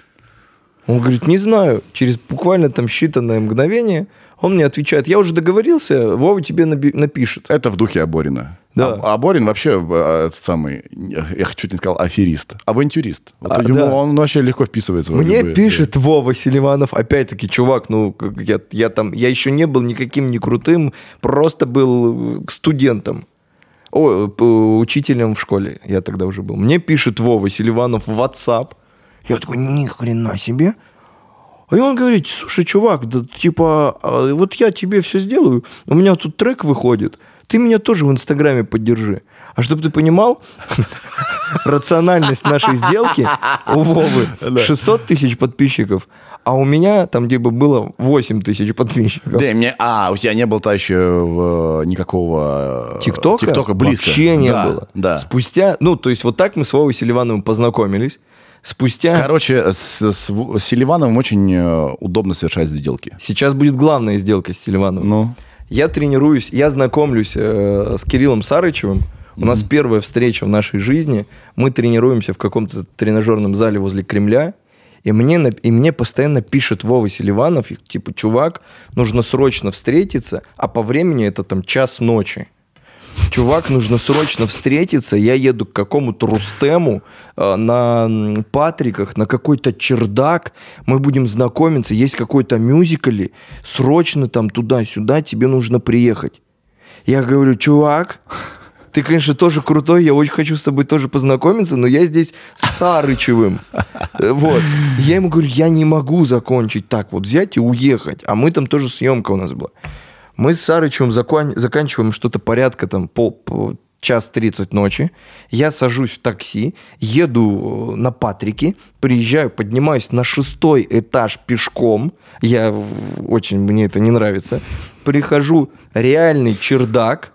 Он говорит, не знаю. Через буквально там считанное мгновение он мне отвечает, я уже договорился, Вова тебе напишет. Это в духе Аборина. Да. А, Аборин вообще э, этот самый, я чуть не сказал, аферист, авантюрист. Вот А, ему да. он вообще легко вписывается. в Мне любые- пишет Вова Селиванов, опять-таки, чувак, ну, я, я там, я еще не был никаким не крутым, просто был э, студентом. О, п- учителем в школе я тогда уже был. Мне пишет Вова Селиванов в WhatsApp. Я такой, ни хрена себе. И он говорит, слушай, чувак, да, типа, а, вот я тебе все сделаю, у меня тут трек выходит, ты меня тоже в Инстаграме поддержи. А чтобы ты понимал, рациональность нашей сделки у Вовы 600 тысяч подписчиков, а у меня там типа было 8 тысяч подписчиков. Да, мне, а, у тебя не было-то еще э, никакого... э, ТикТока, ТикТока близко. вообще не Да, было. Да. Спустя, ну, то есть вот так мы с Вовой Селивановым познакомились. Спустя... Короче, с, с, с Селивановым очень э, удобно совершать сделки. Сейчас будет главная сделка с Селивановым. Ну, Я тренируюсь, я знакомлюсь э, с Кириллом Сарычевым. У нас первая встреча в нашей жизни. Мы тренируемся в каком-то тренажерном зале возле Кремля. И мне, и мне постоянно пишет Вова Селиванов, типа, чувак, нужно срочно встретиться, а по времени это там час ночи. Чувак, нужно срочно встретиться. Я еду к какому-то Рустему э, на Патриках, на какой-то чердак. Мы будем знакомиться. Есть какой-то мюзикл. Срочно там туда-сюда тебе нужно приехать. Я говорю, чувак, ты, конечно, тоже крутой, я очень хочу с тобой тоже познакомиться, но я здесь с Сарычевым. Э, Вот. Я ему говорю, я не могу закончить так вот, взять и уехать. А мы там тоже съемка у нас была. Мы с Сарычевым закон- заканчиваем что-то порядка там пол, по- час 30 ночи. Я сажусь в такси, еду э, на Патрике, приезжаю, поднимаюсь на шестой этаж пешком. Я очень, мне это не нравится. Прихожу, реальный чердак,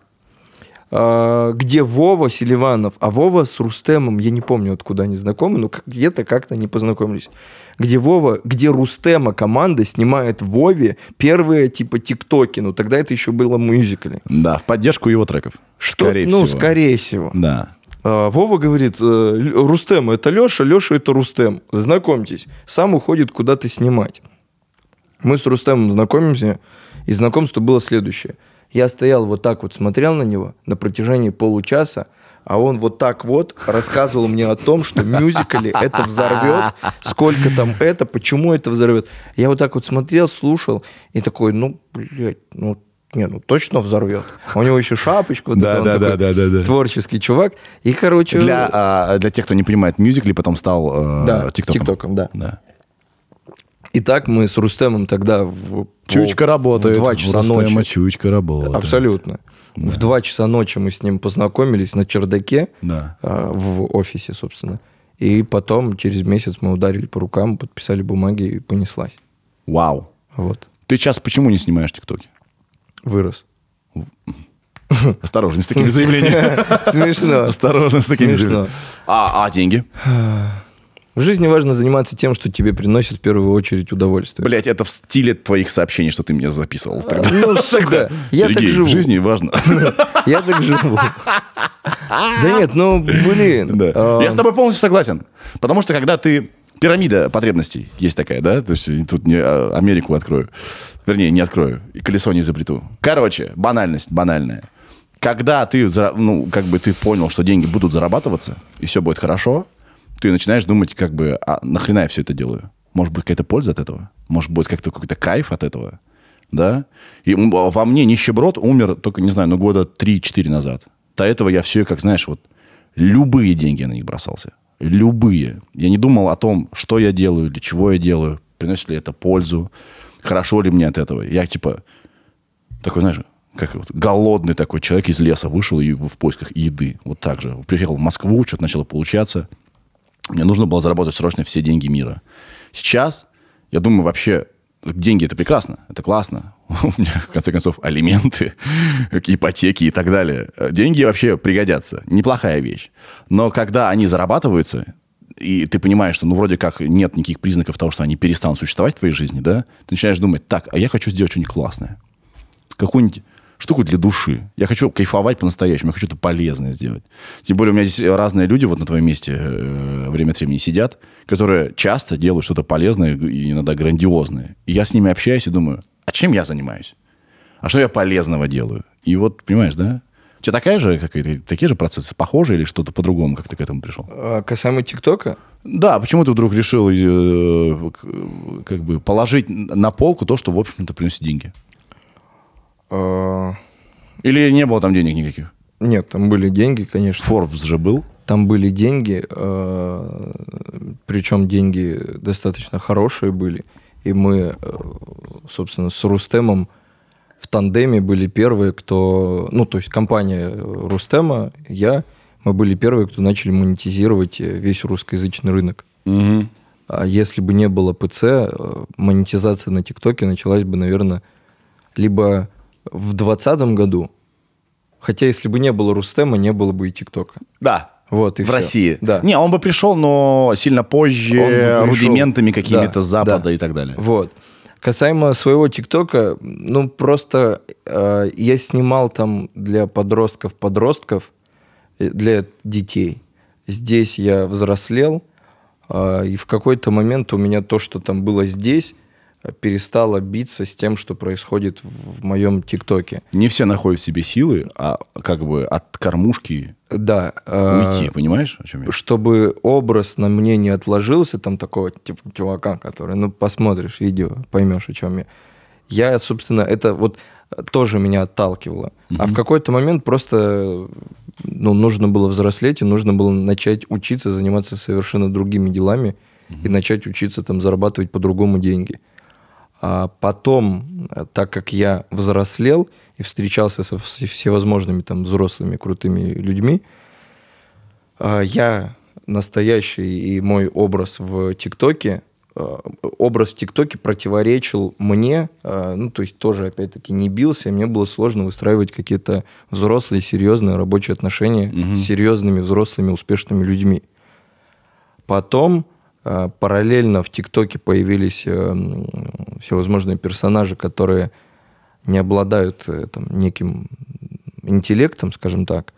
где Вова Селиванов, а Вова с Рустемом, я не помню, откуда они знакомы, но где-то как-то они познакомились. Где Вова, где Рустема команда снимает Вове первые типа тиктоки, ну тогда это еще было мюзикли. Да, в поддержку его треков. Что, Скорее ну, всего. скорее всего. Да. А, Вова говорит, э, Рустем это Леша, Леша это Рустем. Знакомьтесь. Сам уходит куда-то снимать. Мы с Рустемом знакомимся, и знакомство было следующее. Я стоял вот так вот, смотрел на него на протяжении получаса, а он вот так вот рассказывал мне о том, что мюзикли это взорвет, сколько там это, почему это взорвет. Я вот так вот смотрел, слушал, и такой, ну, блядь, ну, не, ну точно взорвет. А у него еще шапочка, вот Да, это, он да, такой да, да, да, да. творческий чувак. И, короче... Для, а, для тех, кто не понимает, мюзикли потом стал э, Да, тиктоком. тиктоком, да. Да. И так мы с Рустемом тогда в... Чучка работает. В 2 часа Рустема ночи. Чучка работает. Абсолютно. В 2 часа ночи мы с ним познакомились на чердаке Да. а, в офисе, собственно. И потом, через месяц, мы ударили по рукам, подписали бумаги и понеслась. Вау. Вот. Ты сейчас почему не снимаешь тиктоки? Вырос. Осторожно с такими заявлениями. Смешно. Осторожно с такими заявлениями. А, а деньги? В жизни важно заниматься тем, что тебе приносит в первую очередь удовольствие. Блять, это в стиле твоих сообщений, что ты мне записывал. Тогда. Ну, сука, я так Сергей, живу. в жизни важно. Я так живу. Да нет, ну, блин. А, Я с тобой полностью согласен. Потому что когда ты... Пирамида потребностей есть такая, да? То есть тут не а, Америку открою. Вернее, не открою. И колесо не изобрету. Короче, банальность банальная. Когда ты, ну, как бы ты понял, что деньги будут зарабатываться, и все будет хорошо, ты начинаешь думать, как бы, а нахрена я все это делаю? Может быть, какая-то польза от этого? Может быть, как-то какой-то кайф от этого? Да? И м- во мне нищеброд умер только, не знаю, ну, года 3-4 назад. До этого я все, как знаешь, вот любые деньги на них бросался. Любые. Я не думал о том, что я делаю, для чего я делаю, приносит ли это пользу, хорошо ли мне от этого. Я типа такой, знаешь, как вот голодный такой человек из леса вышел и в поисках еды. Вот так же. Приехал в Москву, что-то начало получаться. Мне нужно было заработать срочно все деньги мира. Сейчас, я думаю, вообще деньги это прекрасно, это классно. У меня, в конце концов, алименты, ипотеки и так далее. Деньги вообще пригодятся. Неплохая вещь. Но когда они зарабатываются, и ты понимаешь, что ну вроде как нет никаких признаков того, что они перестанут существовать в твоей жизни, да, ты начинаешь думать, так, а я хочу сделать что-нибудь классное. Какую-нибудь штуку для души. Я хочу кайфовать по-настоящему, я хочу что-то полезное сделать. Тем более у меня здесь разные люди вот на твоем месте э, время от времени сидят, которые часто делают что-то полезное и иногда грандиозное. И я с ними общаюсь и думаю, а чем я занимаюсь? А что я полезного делаю? И вот, понимаешь, да? У тебя такая же, как такие же процессы, похожие или что-то по-другому, как ты к этому пришел? а, Касаемо ТикТока, Да, почему ты вдруг решил э, как бы положить на полку то, что, в общем-то, приносит деньги? А, Или не было там денег никаких? нет, там были деньги, конечно. Forbes же был. Там были деньги, э, причем деньги достаточно хорошие были. И мы, э, собственно, с Рустемом в тандеме были первые, кто... Ну, то есть компания Рустема, я, мы были первые, кто начали монетизировать э, весь русскоязычный рынок. А если бы не было ПЦ, э, монетизация на ТикТоке началась бы, наверное, либо в 2020 году, хотя если бы не было Рустема, не было бы и ТикТока. Да. Вот, и в всё. России. Да. Не, он бы пришел, но сильно позже, рудиментами какими-то Да, с Запада да. и так далее. Вот. Касаемо своего ТикТока, ну просто э, я снимал там для подростков-подростков, э, для детей. Здесь я взрослел, э, и в какой-то момент у меня то, что там было здесь, э, перестало биться с тем, что происходит в, в моем ТикТоке. Не все находят в себе силы, а как бы от кормушки Да. э, уйти, понимаешь, о чем я? чтобы образ на мне не отложился, там такого типа чувака, который, ну, посмотришь видео, поймешь, о чем я. Я, собственно, это вот э, тоже меня отталкивало. А в какой-то момент просто ну, нужно было взрослеть, и нужно было начать учиться заниматься совершенно другими делами и начать учиться там зарабатывать по-другому деньги. А потом, э, так как я взрослел и встречался со вс- всевозможными там взрослыми крутыми людьми, а, я настоящий и мой образ в ТикТоке э, образ ТикТоке противоречил мне, э, ну, то есть тоже, опять-таки, не бился, и мне было сложно выстраивать какие-то взрослые, серьезные рабочие отношения с серьезными, взрослыми, успешными людьми. Потом параллельно в ТикТоке появились э, всевозможные персонажи, которые не обладают э, там, неким интеллектом, скажем так.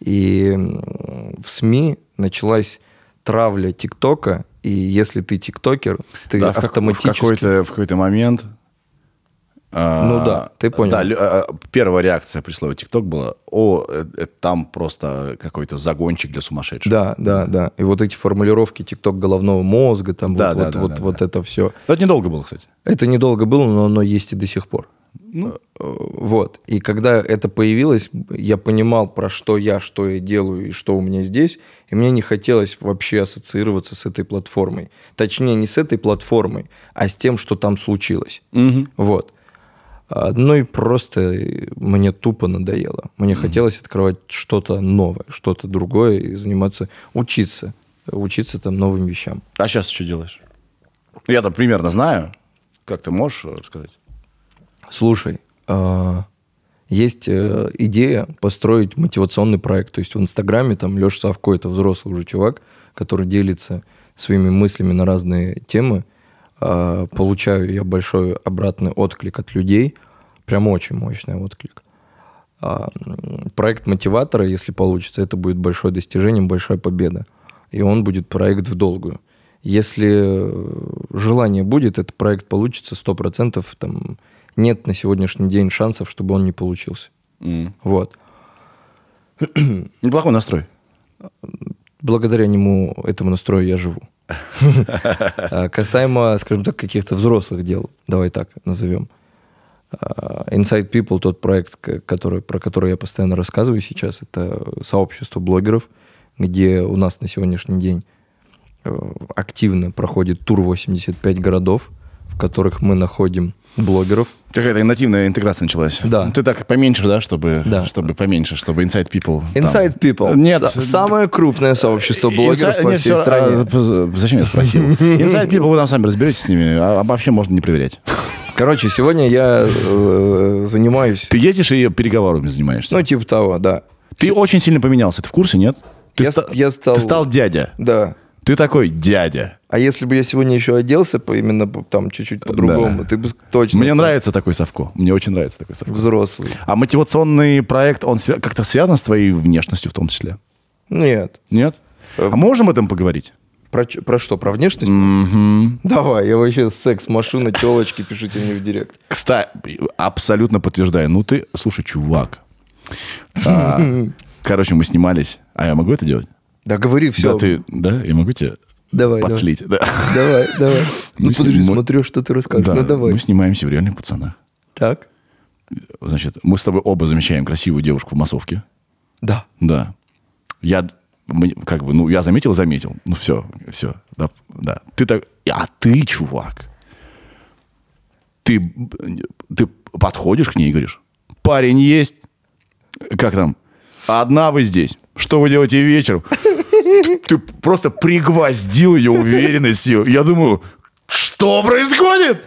И в СМИ началась травля ТикТока, и если ты тиктокер, ты Да, автоматически... В какой-то, в какой-то момент... а, Ну да, ты понял. Да, а, а, первая реакция при слове ТикТок была, о, э, э, там просто какой-то загончик для сумасшедших. Да, да, да. И вот эти формулировки ТикТок головного мозга, там Да, вот, да, вот, да, вот, да, вот да. это все. Но Это недолго было, кстати. Это недолго было, но оно есть и до сих пор. Ну. Э, Вот. И когда это появилось, я понимал, про что я, что я делаю и что у меня здесь. И мне не хотелось вообще ассоциироваться с этой платформой. Точнее, не с этой платформой, а с тем, что там случилось. Вот. Ну и просто мне тупо надоело. Мне хотелось открывать что-то новое, что-то другое и заниматься, учиться. Учиться там новым вещам. А сейчас что делаешь? Я там примерно знаю. Как ты можешь рассказать? Слушай, а, есть э, идея построить мотивационный проект. То есть в Инстаграме там Леша Савко, это взрослый уже чувак, который делится своими мыслями на разные темы. А, Получаю я большой обратный отклик от людей. Прям очень мощный отклик. А, Проект мотиватора, если получится, это будет большое достижение, большая победа. И он будет проект в долгую. Если э, желание будет, этот проект получится 100%, там нет на сегодняшний день шансов, чтобы он не получился. М. Вот. Неплохой настрой. Благодаря нему, этому настрою я живу. А Касаемо, скажем так, каких-то взрослых дел, давай так назовем. А, Inside People, тот проект, который, про который я постоянно рассказываю сейчас, это сообщество блогеров, где у нас на сегодняшний день э, активно проходит тур 85 городов, в которых мы находим блогеров. Какая-то нативная интеграция началась. Да. Ты так поменьше, да, чтобы, Да. чтобы поменьше, чтобы Inside People. там- Inside People. Нет. С- самое крупное сообщество блогеров Inside- по нет, всей всё, стране. а, зачем я спросил? Inside People, вы там сами разберетесь с ними, а вообще можно не проверять. Короче, сегодня я э, занимаюсь, Ты ездишь и переговорами занимаешься. ну, типа того, да. ты очень сильно поменялся, ты в курсе, нет? Ты, Я ста- я стал- ты стал дядя. Да. Ты такой дядя. А если бы я сегодня еще оделся по, именно там чуть-чуть по-другому, Да. ты бы точно... Мне нравится такой Совко. Мне очень нравится такой Совко. Взрослый. А мотивационный проект, он свя- как-то связан с твоей внешностью в том числе? Нет. Нет? Э, А можем об этом поговорить? Про, про что? Про внешность? Мгм. Давай, я вообще секс-машина, телочки, пишите мне в директ. Кстати, абсолютно подтверждаю. Ну ты, слушай, чувак. А, короче, мы снимались. А я могу это делать? Да говори все. Да, ты, да, я могу тебе Давай, подслить. Да. Давай, давай. Ну, Мы подожди, мы- смотрю, что ты расскажешь. Да, Ну, давай. Мы снимаемся в реальных пацанах. Так? Значит, мы с тобой оба замечаем красивую девушку в массовке. Да. Да. Я, мы- как бы, ну, я заметил, заметил. Ну, все, все. Да, да. Ты так... А ты, чувак, ты, ты подходишь к ней и говоришь, парень есть? Как там? Одна вы здесь. Что вы делаете вечером? Ты просто пригвоздил ее уверенностью. Я думаю, что происходит?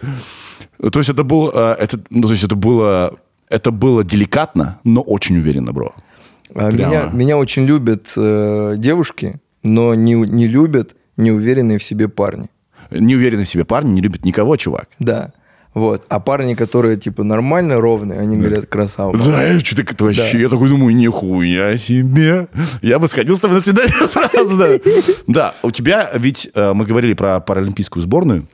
То есть это было, э, это, ну, то есть это было, это было деликатно, но очень уверенно, бро. А Прямо. Меня, меня очень любят э, девушки, но не, не любят неуверенные в себе парни. Неуверенные в себе парни не любят никого, чувак. Да. Вот. А парни, которые типа нормально, ровные, они говорят красава. Да, что-то как-то вообще, я такой думаю, нихуя себе. Я бы сходил с тобой на свидание сразу, да. Да, у тебя, ведь э, мы говорили про паралимпийскую сборную,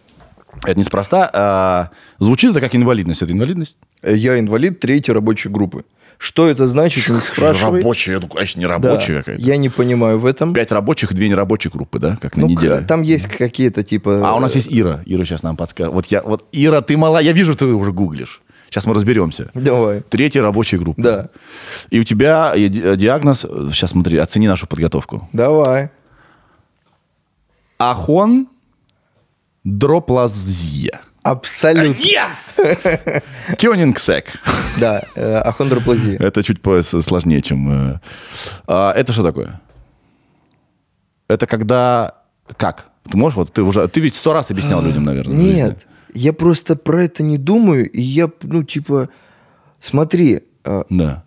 это неспроста. а, звучит это как инвалидность. Это инвалидность? Я инвалид третьей рабочей группы. Что это значит, не спрашивай. Рабочая, я думаю, конечно, не Да, рабочая какая-то. Я не понимаю в этом. Пять рабочих, две нерабочие группы, да, как на Ну, неделе. там есть какие-то типа... А у нас есть Ира. Ира сейчас нам подскажет. Вот я, вот Ира, ты мала, я вижу, ты уже гуглишь. Сейчас мы разберемся. Давай. Третья рабочая группа. Да. И у тебя э, ди- диагноз, сейчас смотри, оцени нашу подготовку. Давай. Ахон дроплазия. Абсолютно. Yes! Кёнингсек. Да, э, ахондроплазия. Это чуть сложнее, чем... э, а, Это что такое? Это когда... Как? Ты можешь, вот ты уже, ты ведь сто раз объяснял людям, наверное. Нет, я просто про это не думаю, и я, ну, типа, смотри, а, Да.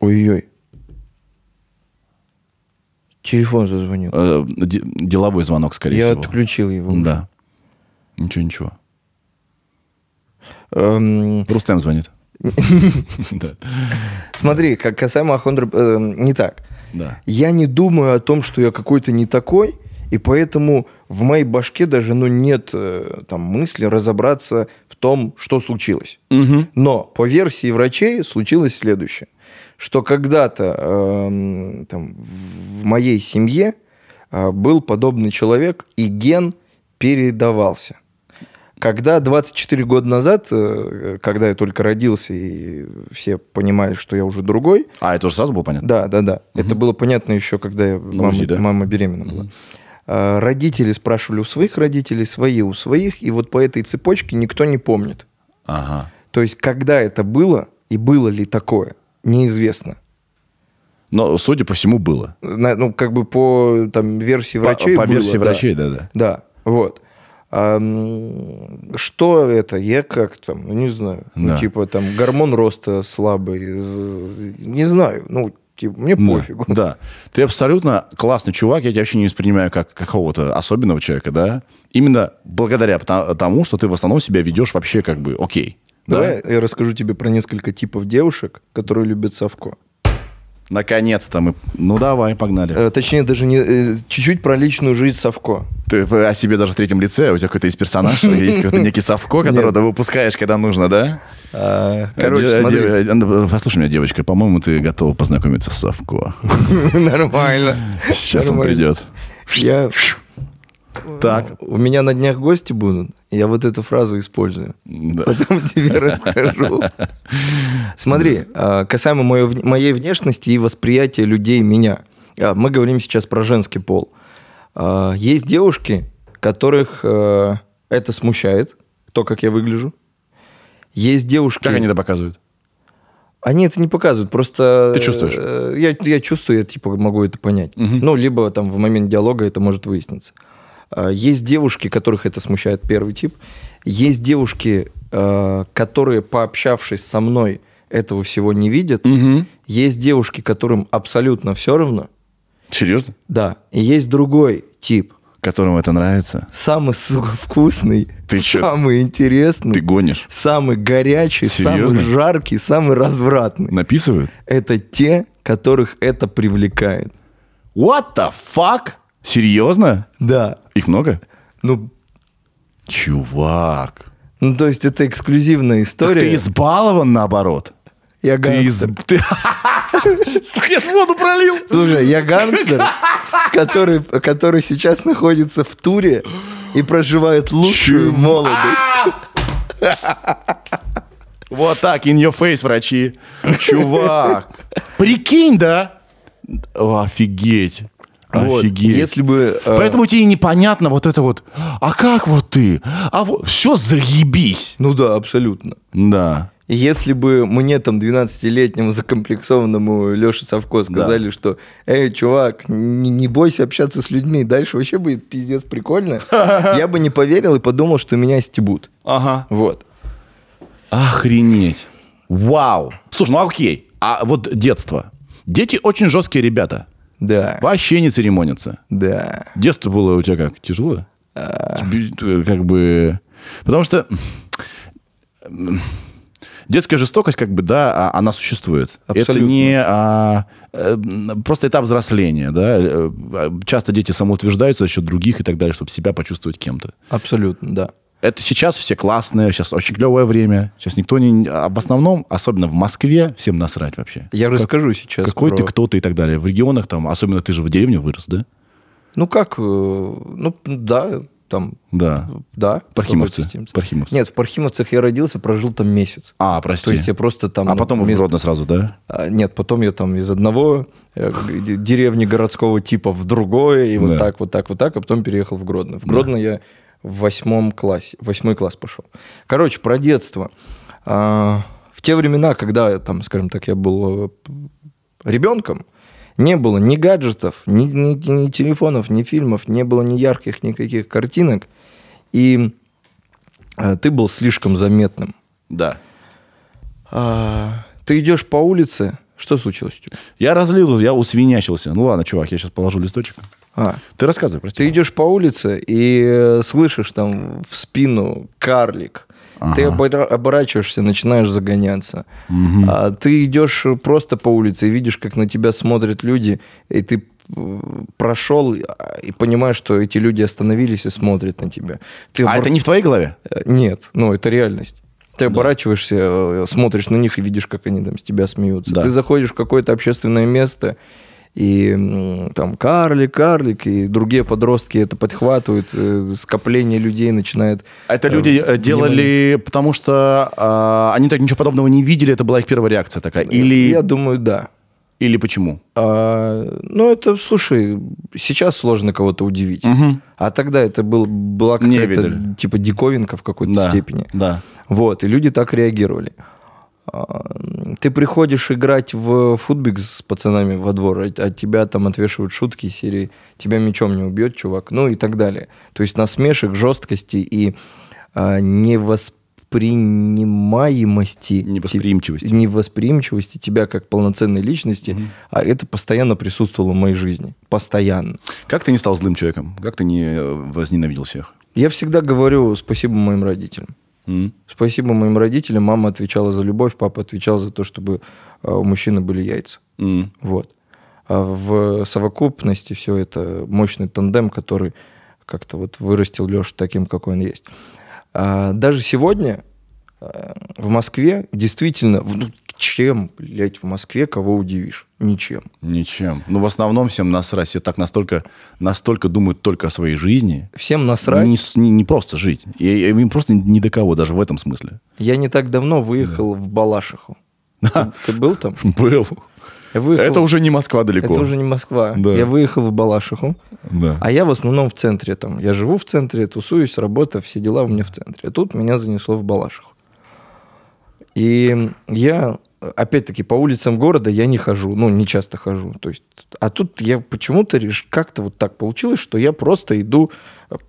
ой-ой, телефон зазвонил. Э, де- деловой звонок, скорее я всего. отключил его. Да. Ничего, ничего. Эм, Рустем звонит. Смотри, как касаемо Ахондра, э, не так. Я не думаю о том, что я какой-то не такой, и поэтому в моей башке даже ну, нет э, там, мысли разобраться в том, что случилось. Мгм. Но по версии врачей случилось следующее, что когда-то эм, там, в моей семье э, был подобный человек, и ген передавался. Когда 24 года назад, э, когда я только родился, и все понимали, что я уже другой, А, это уже сразу было понятно? да, да, да. Это было понятно еще, когда я, мама, УЗИ, да? мама беременна была. А, Родители спрашивали у своих родителей, свои у своих, и вот по этой цепочке никто не помнит. Ага. То есть, когда это было и было ли такое, неизвестно. Но, судя по всему, было. На- ну, как бы по там, версии По- врачей По, было, версии да. врачей, да, да. Да, вот. А, что это? Я как там, ну, не знаю. Ну, Да. типа там гормон роста слабый. Не знаю. Ну, типа, мне Да, пофигу. Да. Ты абсолютно классный чувак, я тебя вообще не воспринимаю как какого-то особенного человека, да? Именно благодаря тому, что ты в основном себя ведешь вообще как бы окей. да? Давай я расскажу тебе про несколько типов девушек, которые любят совко. Наконец-то мы... Ну, давай, погнали. Э, Точнее, даже не э, чуть-чуть про личную жизнь совко. Ты о себе даже в третьем лице, у тебя какой-то есть персонаж, есть какой-то некий совко, которого ты выпускаешь, когда нужно, да? Короче, Де- смотри. де- э, Послушай меня, девочка, по-моему, ты готова познакомиться с Совко. Нормально. Сейчас он Нормально. придет. Я... Так. У меня на днях гости будут. Я вот эту фразу использую. Да. Потом тебе расскажу. Смотри, а, касаемо моей внешности и восприятия людей меня. А, Мы говорим сейчас про женский пол. А, Есть девушки, которых э, это смущает, то, как я выгляжу. Есть девушки... Как они это показывают? Они это не показывают, просто... Ты чувствуешь? э, Я, я чувствую, я типа могу это понять. Мгм. Ну, либо там в момент диалога это может выясниться. А, Есть девушки, которых это смущает, первый тип. Есть девушки, э, которые, пообщавшись со мной, этого всего не видят. Угу. Есть девушки, которым абсолютно все равно. Серьезно? Да. И есть другой тип. Которому это нравится? Самый, сука, вкусный, Ты чё? самый интересный, Ты гонишь? самый горячий, Серьезно? самый жаркий, самый развратный. Написывают? Это те, которых это привлекает. What the fuck? Серьезно? Да. Их много? Ну, Чувак. ну то есть это эксклюзивная Так история. ты избалован наоборот. Я Ты из... гангстер. ты- Сука, я ж воду пролил. Слушай, я гангстер, который, который сейчас находится в туре и проживает лучшую молодость. Вот так, in your face, врачи. Чувак. Прикинь, да? Офигеть. Вот, Офигеть. Если бы... э, Поэтому тебе непонятно вот это вот, а как вот ты? А вот, все заебись. Ну да, абсолютно. Да. Если бы мне там 12-летнему закомплексованному Леше Совко сказали, что «Эй, чувак, не, не бойся общаться с людьми, дальше вообще будет пиздец прикольно», я бы не поверил и подумал, что меня стебут. Ага. Вот. Охренеть. Вау. Слушай, ну окей. А вот детство. Дети очень жесткие ребята. Да. Вообще не церемонятся. Да. Детство было у тебя как? Тяжело? Тебе, э, Как бы... Потому что детская жестокость, как бы, да, а- она существует. Это Абсолютно. не а, э, просто этап взросления, да. Э, э, Часто дети самоутверждаются за счет других и так далее, чтобы себя почувствовать кем-то. Абсолютно, да. Это сейчас все классные, сейчас очень клевое время. Сейчас никто не... А в основном, особенно в Москве, всем насрать вообще. Я расскажу сейчас. Какой про- ты, кто ты и так далее. В регионах там, особенно ты же в деревне вырос, да? Ну как, э, ну да, там, Да. да. Пархимовцы. Пархимовцы. Нет, в Пархимовцах я родился, прожил там месяц. А, прости. То есть я просто там... а потом и в Гродно сразу, да? А, Нет, потом я там из одного э, деревни городского типа в другое, и вот так, вот так, вот так, а потом переехал в Гродно. В Гродно я в восьмом классе, восьмой класс пошел. Короче, про детство. А, В те времена, когда, там, скажем так, я был э, ребенком, Не было ни гаджетов, ни, ни- ни телефонов, ни фильмов, не было ни ярких никаких картинок. И э, ты был слишком заметным. Да. А, ты идешь по улице, что случилось у тебя? Я разлил, я усвинячился. Ну ладно, чувак, я сейчас положу листочек. А, Ты рассказывай, прости. ты идешь по улице и э, слышишь там в спину карлик. Ты обора- оборачиваешься, начинаешь загоняться. А ты идешь просто по улице и видишь, как на тебя смотрят люди, и ты э, прошел а, и понимаешь, что эти люди остановились и смотрят на тебя. Ты А обор- это не в твоей голове? Э, Нет, ну это реальность. Ты оборачиваешься, э, смотришь на них и видишь, как они там с тебя смеются. Да. Ты заходишь в какое-то общественное место, и там карлик, карлик, и другие подростки это подхватывают, э, скопление людей начинает... Это э, люди э, внимание. делали, потому что а, они так ничего подобного не видели, это была их первая реакция такая. Или, Я думаю, да. или почему? А, ну, это, слушай, сейчас сложно кого-то удивить. А тогда это был, была какая-то типа диковинка в какой-то Да, степени. да. Вот, и люди так реагировали. А, Ты приходишь играть в футбик с пацанами во двор, а от тебя там отвешивают шутки серии «Тебя мечом не убьет, чувак», ну и так далее. То есть насмешек, жесткости и а, невоспринимаемости. Невосприимчивости. те- Невосприимчивости тебя как полноценной личности. А это постоянно присутствовало в моей жизни. Постоянно. Как ты не стал злым человеком? Как ты не э, возненавидел всех? Я всегда говорю спасибо моим родителям. М? Спасибо моим родителям. Мама отвечала за любовь, папа отвечал за то, чтобы а, у мужчины были яйца. М. Вот. А в совокупности все это мощный тандем, который как-то вот вырастил Лешу таким, какой он есть. А даже сегодня а, в Москве действительно, чем, блядь, в Москве кого удивишь? Ничем. Ничем. Ну, в основном всем насрать. Все так настолько, настолько думают только о своей жизни. Всем насрать. Не, не- не просто жить. И, и им просто ни до кого, даже в этом смысле. Я не так давно выехал в Балашиху. Ты, ты был там? Был. Я выехал- Это уже не Москва далеко. Это уже не Москва. Да. Я выехал в Балашиху. Да. А я в основном в центре там. Я живу в центре, тусуюсь, работа, все дела у меня в центре. А тут меня занесло в Балашиху. И я, опять-таки, по улицам города я не хожу, ну, не часто хожу. То есть, а тут я почему-то как-то вот так получилось, что я просто иду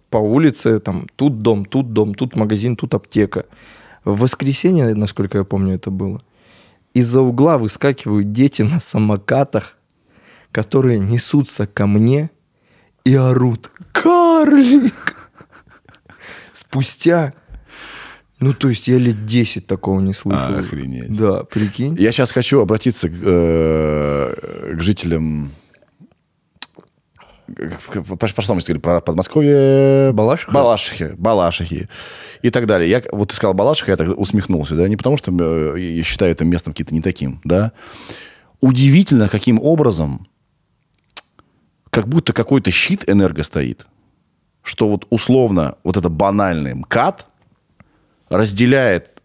по улице, там, тут дом, тут дом, тут магазин, тут аптека. В воскресенье, насколько я помню, это было. Из-за угла выскакивают дети на самокатах, которые несутся ко мне и орут «Карлик!» Спустя, ну, то есть я лет 10 такого не слышал. Охренеть. Да, прикинь. Я сейчас хочу обратиться к, э, к жителям... что мы сказали? Про Подмосковье? Балашиха? Балашихи. Балашихи. И так далее. Я, вот ты сказал Балашиха, я так усмехнулся, да? Не потому, что э, я считаю это местом каким-то не таким, да? Удивительно, каким образом как будто какой-то щит энерго стоит, что вот условно вот это банальный МКАД разделяет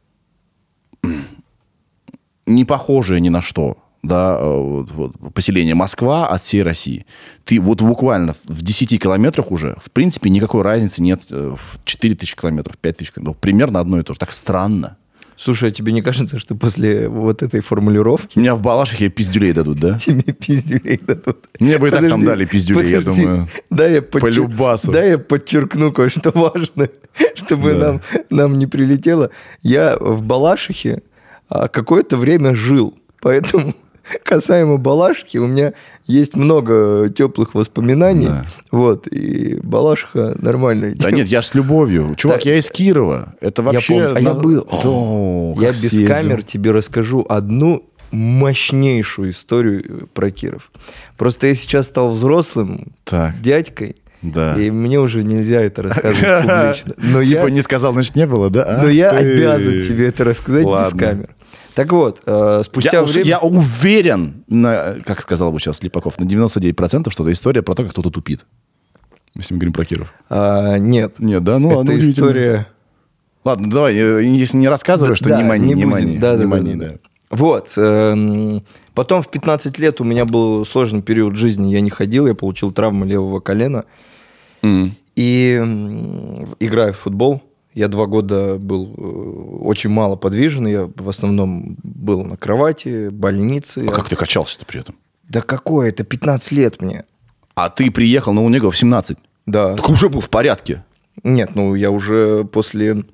не похожее ни на что, да, э, вот- вот поселение Москва от всей России. Ты вот буквально в 10 километрах уже, в принципе, никакой разницы нет э, в 4 тысячи километров, 5 тысяч километров. Примерно одно и то же. Так странно. Слушай, а тебе не кажется, что после вот этой формулировки Меня в Балашихе пиздюлей дадут, да? тебе пиздюлей дадут? Мне бы и так там дали пиздюлей, я думаю. Да, я подчер- По любасу. Да, я подчеркну кое-что важное, чтобы Да. нам, нам не прилетело. Я в Балашихе а, какое-то время жил, поэтому касаемо Балашихи у меня есть много теплых воспоминаний. Да. Вот, и Балашиха нормальная Да нет, я с любовью. Чувак, Да. я из Кирова. Это Я вообще... помню, а я был. Да, Я без съездил. камер тебе расскажу одну мощнейшую историю э, про Киров. Просто я сейчас стал взрослым Так, дядькой, да. и мне уже нельзя это рассказывать публично. Но Типа я, не сказал, значит, не было, да? А но я ты. обязан тебе это рассказать без Ладно. камер. Так вот, э, спустя Я, время... я уверен, на, как сказал бы сейчас Слепаков, на 99%, что это история про то, как кто-то тупит. Если мы говорим про Киров. А, нет, Нет, да? Ну, это история... Ладно, давай, э, если не рассказываешь, то Да, не мани, не не будем. мани. Да, не да, мани, да, да. Вот. эм, Потом в 15 лет у меня был сложный период жизни. Я не ходил, я получил травму левого колена. М. И м, играя в футбол, я два года был э, очень мало подвижен. Я в основном был на кровати, больнице. А как ты качался-то при этом? Да какое это 15 лет мне. А ты приехал на Унего в 17. Да. Так уже был в порядке. Нет, ну я уже после...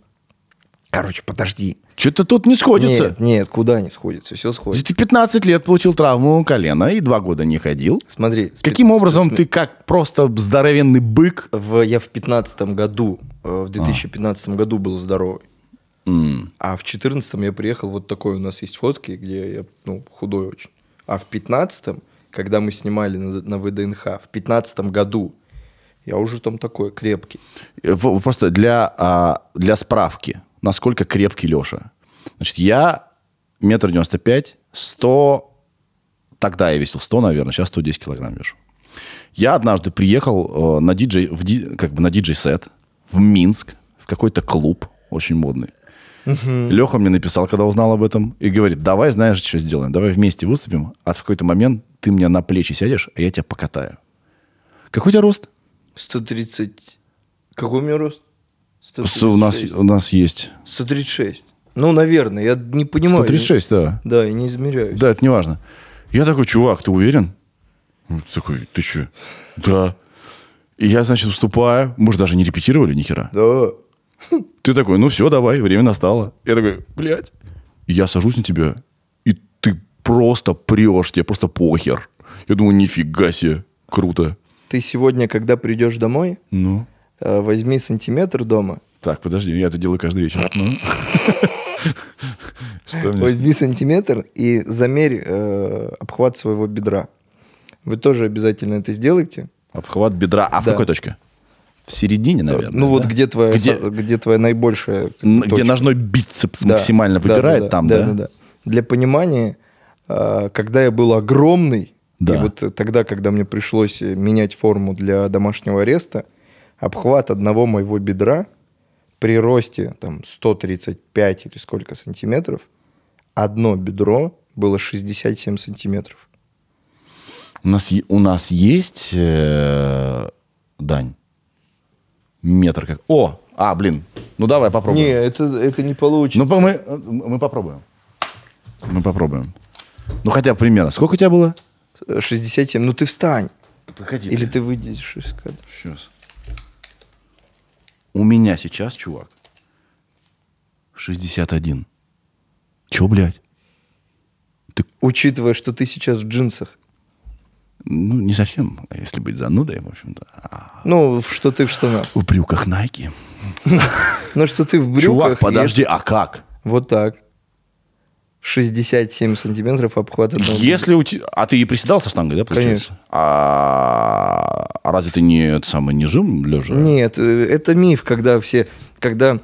Короче, подожди. Что-то тут не сходится. Нет, нет, куда не сходится, все сходится. Ты 15 лет получил травму колена и два года не ходил. Смотри. Каким спе- образом спе- ты как просто здоровенный бык? В, я в 15 году, э, в 2015 году был здоровый. М, А в 14 я приехал, вот такой у нас есть фотки, где я ну, худой очень. А в 15 когда мы снимали на, на ВДНХ, в 15 году я уже там такой крепкий. э, Просто для, а, для справки, насколько крепкий Леша. Значит, я метр девяносто пять, 100... Тогда я весил 100, наверное, сейчас 110 килограмм вешу. Я однажды приехал э, на диджей, в ди- как бы на диджей-сет в Минск, в какой-то клуб очень модный. Леха мне написал, когда узнал об этом, и говорит, давай, знаешь, что сделаем, давай вместе выступим, а в какой-то момент ты мне на плечи сядешь, а я тебя покатаю. Какой у тебя рост? 130... Какой у меня рост? У нас, 136. у нас есть 136. Ну, наверное, я не понимаю. 136, да. Да, я не измеряю. Да, это не важно. Я такой, чувак, ты уверен? Он Такой, ты что? Да. И я, значит, вступаю. Мы же даже не репетировали ни хера. Да. Ты такой, ну все, давай, время настало. Я такой, блядь. И я сажусь на тебя, и ты просто прешь, тебе просто похер. Я думаю, нифига себе, круто. Ты сегодня, когда придешь домой, Ну, возьми сантиметр дома, так, подожди, я это делаю каждый вечер. Ну. Возьми сантиметр и замерь э, обхват своего бедра. Вы тоже обязательно это сделайте. Обхват бедра. А в какой точке? В середине, наверное. ну вот где твоя, Где? где твоя наибольшая Где ножной бицепс максимально выбирает, там, да, да? да. Для понимания, э, когда я был огромный, Да. и вот э, тогда, когда мне пришлось э, менять форму для домашнего ареста, обхват одного моего бедра при росте там 135 или сколько сантиметров, одно бедро было 67 сантиметров. У нас, у нас есть, э, Дань, метр как... О, а, блин, ну давай попробуем. Не, это, это не получится. Ну, мы, мы попробуем. Мы попробуем. Ну, хотя примерно. Сколько у тебя было? 67. Ну ты встань. Погоди. Или ты выйдешь из кадра. Сейчас. У меня сейчас, чувак, 61. Че, блядь? Учитывая, что ты сейчас в джинсах. Ну, не совсем, если быть занудой, в общем-то. А Ну, что ты в штанах. в брюках Nike. Ну, что ты в брюках. Чувак, подожди, а как? Вот так. 67 сантиметров обхват одного Если у тебя... А ты и приседал со штангой, да, получается? Конечно. А, а разве ты не, это самое, не жим лежа? Нет, э, это миф, когда все... Когда...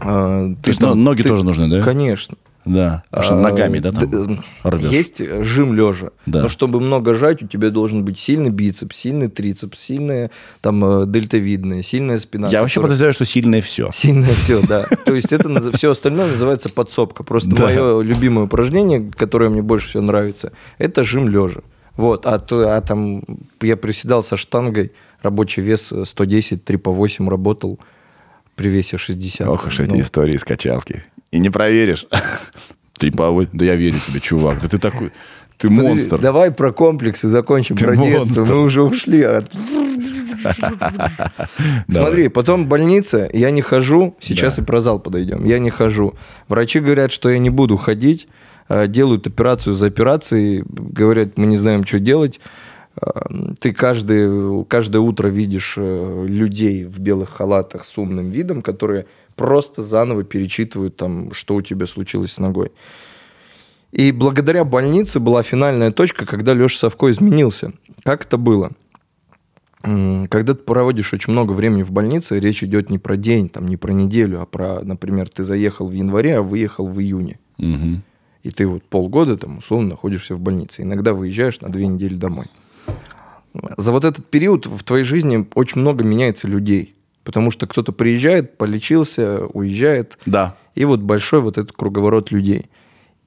э, То есть но- ноги тоже нужны, да? Конечно. Да, потому что А, ногами, да, там рвешь. Есть э, жим лежа. Да. Но чтобы много жать, у тебя должен быть сильный бицепс, сильный трицепс, сильная там э, дельтовидная, сильная спина. Я вообще которая- подозреваю, что сильное все. Сильное все, да. То есть это все остальное называется подсобка. Просто мое любимое упражнение, которое мне больше всего нравится, это жим лежа. Вот, а, то- а там я приседал со штангой, рабочий вес э, 110, 3 по 8 работал при весе 60. Ох уж Ну, эти истории из качалки. И не проверишь. Ты по... Да я верю тебе, чувак. Да ты такой... Ты подожди, монстр. Давай про комплексы закончим, Ты про детство. монстр. Мы уже ушли от... Смотри, потом больница, я не хожу, сейчас Да. и про зал подойдем, я не хожу. Врачи говорят, что я не буду ходить, э, делают операцию за операцией, говорят, мы не знаем, что делать. Э, Ты каждый, каждое утро видишь э, людей в белых халатах с умным видом, которые просто заново перечитывают, там, что у тебя случилось с ногой. И благодаря больнице была финальная точка, когда Леша Савко изменился. Как это было? Когда ты проводишь очень много времени в больнице, речь идет не про день, там, не про неделю, а про, например, ты заехал в январе, а выехал в июне. Мгм. И ты вот полгода там условно находишься в больнице. Иногда выезжаешь на две недели домой. За вот этот период в твоей жизни очень много меняется людей. Потому что кто-то приезжает, полечился, уезжает. Да. И вот большой вот этот круговорот людей.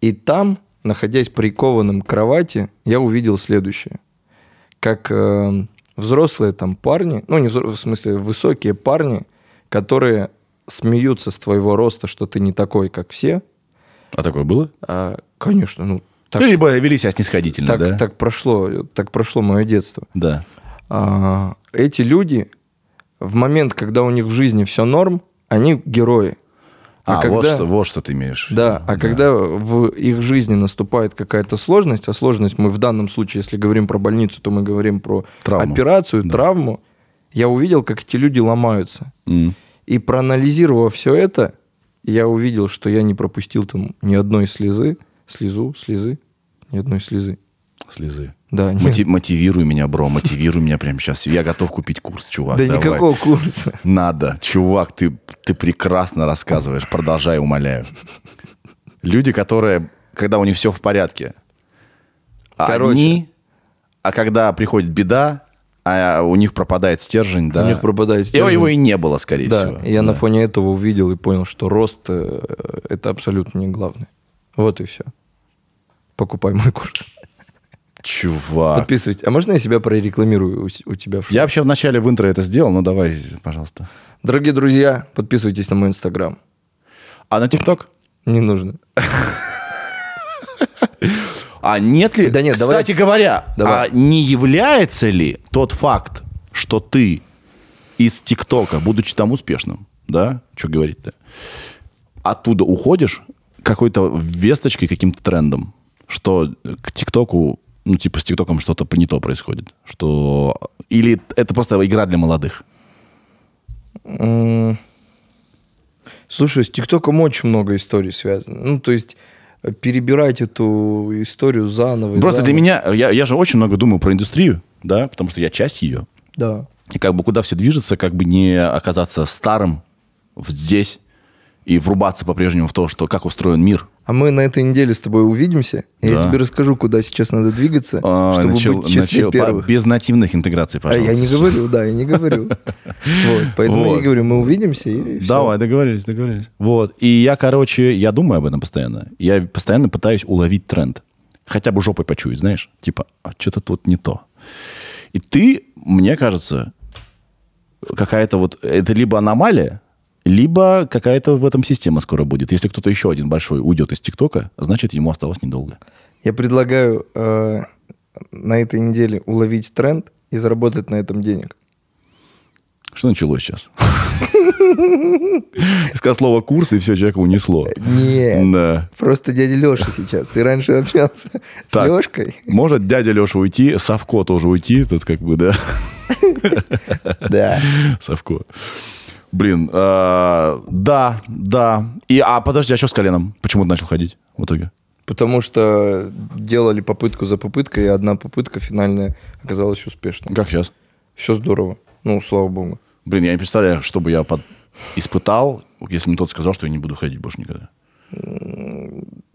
И там, находясь прикованным к кровати, я увидел следующее. Как э, взрослые там парни, ну не взро- в смысле высокие парни, которые смеются с твоего роста, что ты не такой, как все. А такое было? А, конечно, ну Так- Либо вели себя снисходительно, Так, да? так прошло, так прошло мое детство. Да. А, эти люди в момент, когда у них в жизни все норм, они герои. А, А вот, когда- что, вот что ты имеешь. Да, а когда в их жизни наступает какая-то сложность, а сложность мы в данном случае, если говорим про больницу, то мы говорим про Травму. операцию, Да. травму, я увидел, как эти люди ломаются. М. И проанализировав все это, я увидел, что я не пропустил там ни одной слезы, слезу, слезы, ни одной слезы. Слезы. Да, нет. Моти- мотивируй меня, бро, мотивируй меня прямо сейчас. Я готов купить курс, чувак. да давай. никакого курса. Надо. Чувак, ты, ты прекрасно рассказываешь. Продолжай, умоляю. Люди, которые, когда у них все в порядке, Короче. они, а когда приходит беда, а у них пропадает стержень, да. У них пропадает стержень. его и не было, скорее Да, всего. и я на Да. фоне этого увидел и понял, что рост э, это абсолютно не главное. Вот и все. Покупай мой курс. Чувак. Подписывайтесь. А можно я себя прорекламирую у, у тебя? в? Я вообще в начале в интро это сделал, но давай, пожалуйста. Дорогие друзья, подписывайтесь на мой инстаграм. А на ТикТок? Не нужно. А нет ли, Да нет, давай- кстати говоря, Давай. а не является ли тот факт, что ты из ТикТока, будучи там успешным, да, что говорить-то, оттуда уходишь какой-то весточкой, каким-то трендом, что к ТикТоку, ну, типа с ТикТоком что-то не то происходит, что... Или это просто игра для молодых? Слушай, с ТикТоком очень много историй связано. Ну, то есть э, перебирать эту историю заново. Просто для заново. меня, я, я же очень много думаю про индустрию, да, потому что я часть ее. Да. И как бы куда все движется, как бы не оказаться старым здесь и врубаться по-прежнему в то, что как устроен мир. А мы на этой неделе с тобой увидимся. и Я Да. тебе расскажу, куда сейчас надо двигаться, А, чтобы начал- быть в числе начал- первых. без нативных интеграций, А пожалуйста. я не говорю, да, я не говорю. Вот, поэтому я Вот. и говорю, мы увидимся и всё. Давай, договорились, договорились. Вот. И я, короче, я думаю об этом постоянно. Я постоянно пытаюсь уловить тренд. Хотя бы жопой почуять, знаешь? Типа, а что-то тут не то. И ты, мне кажется, какая-то вот... Это либо аномалия, либо какая-то в этом система скоро будет. Если кто-то еще один большой уйдет из ТикТока, значит, ему осталось недолго. Я предлагаю э, на этой неделе уловить тренд и заработать на этом денег. Что началось сейчас? Сказал слово «курс», и все, человека унесло. Нет, Да. просто дядя Леша сейчас. Ты раньше общался с Так. Лешкой? Может дядя Леша уйти, Савко тоже уйти, тут как бы, да, Да. Савко. Блин, а, да, да. И, а подожди, а что с коленом? Почему ты начал ходить в итоге? Потому что делали попытку за попыткой, и одна попытка финальная оказалась успешной. Как сейчас? Все здорово. Ну, слава богу. Блин, я не представляю, что бы я под- испытал, если мне тот сказал, что я не буду ходить больше никогда.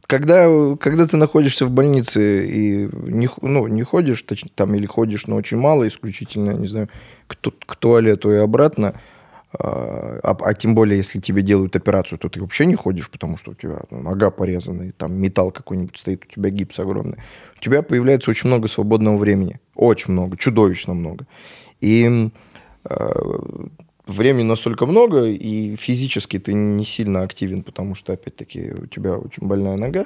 Когда, когда ты находишься в больнице и не, ну, не ходишь, точнее, там или ходишь, но очень мало, исключительно, не знаю, к, к туалету и обратно, а, а, тем более, если тебе делают операцию, то ты вообще не ходишь, потому что у тебя ну, нога порезана, и там металл какой-нибудь стоит, у тебя гипс огромный. У тебя появляется очень много свободного времени. Очень много, чудовищно много. И э, времени настолько много, и физически ты не сильно активен, потому что, опять-таки, у тебя очень больная нога.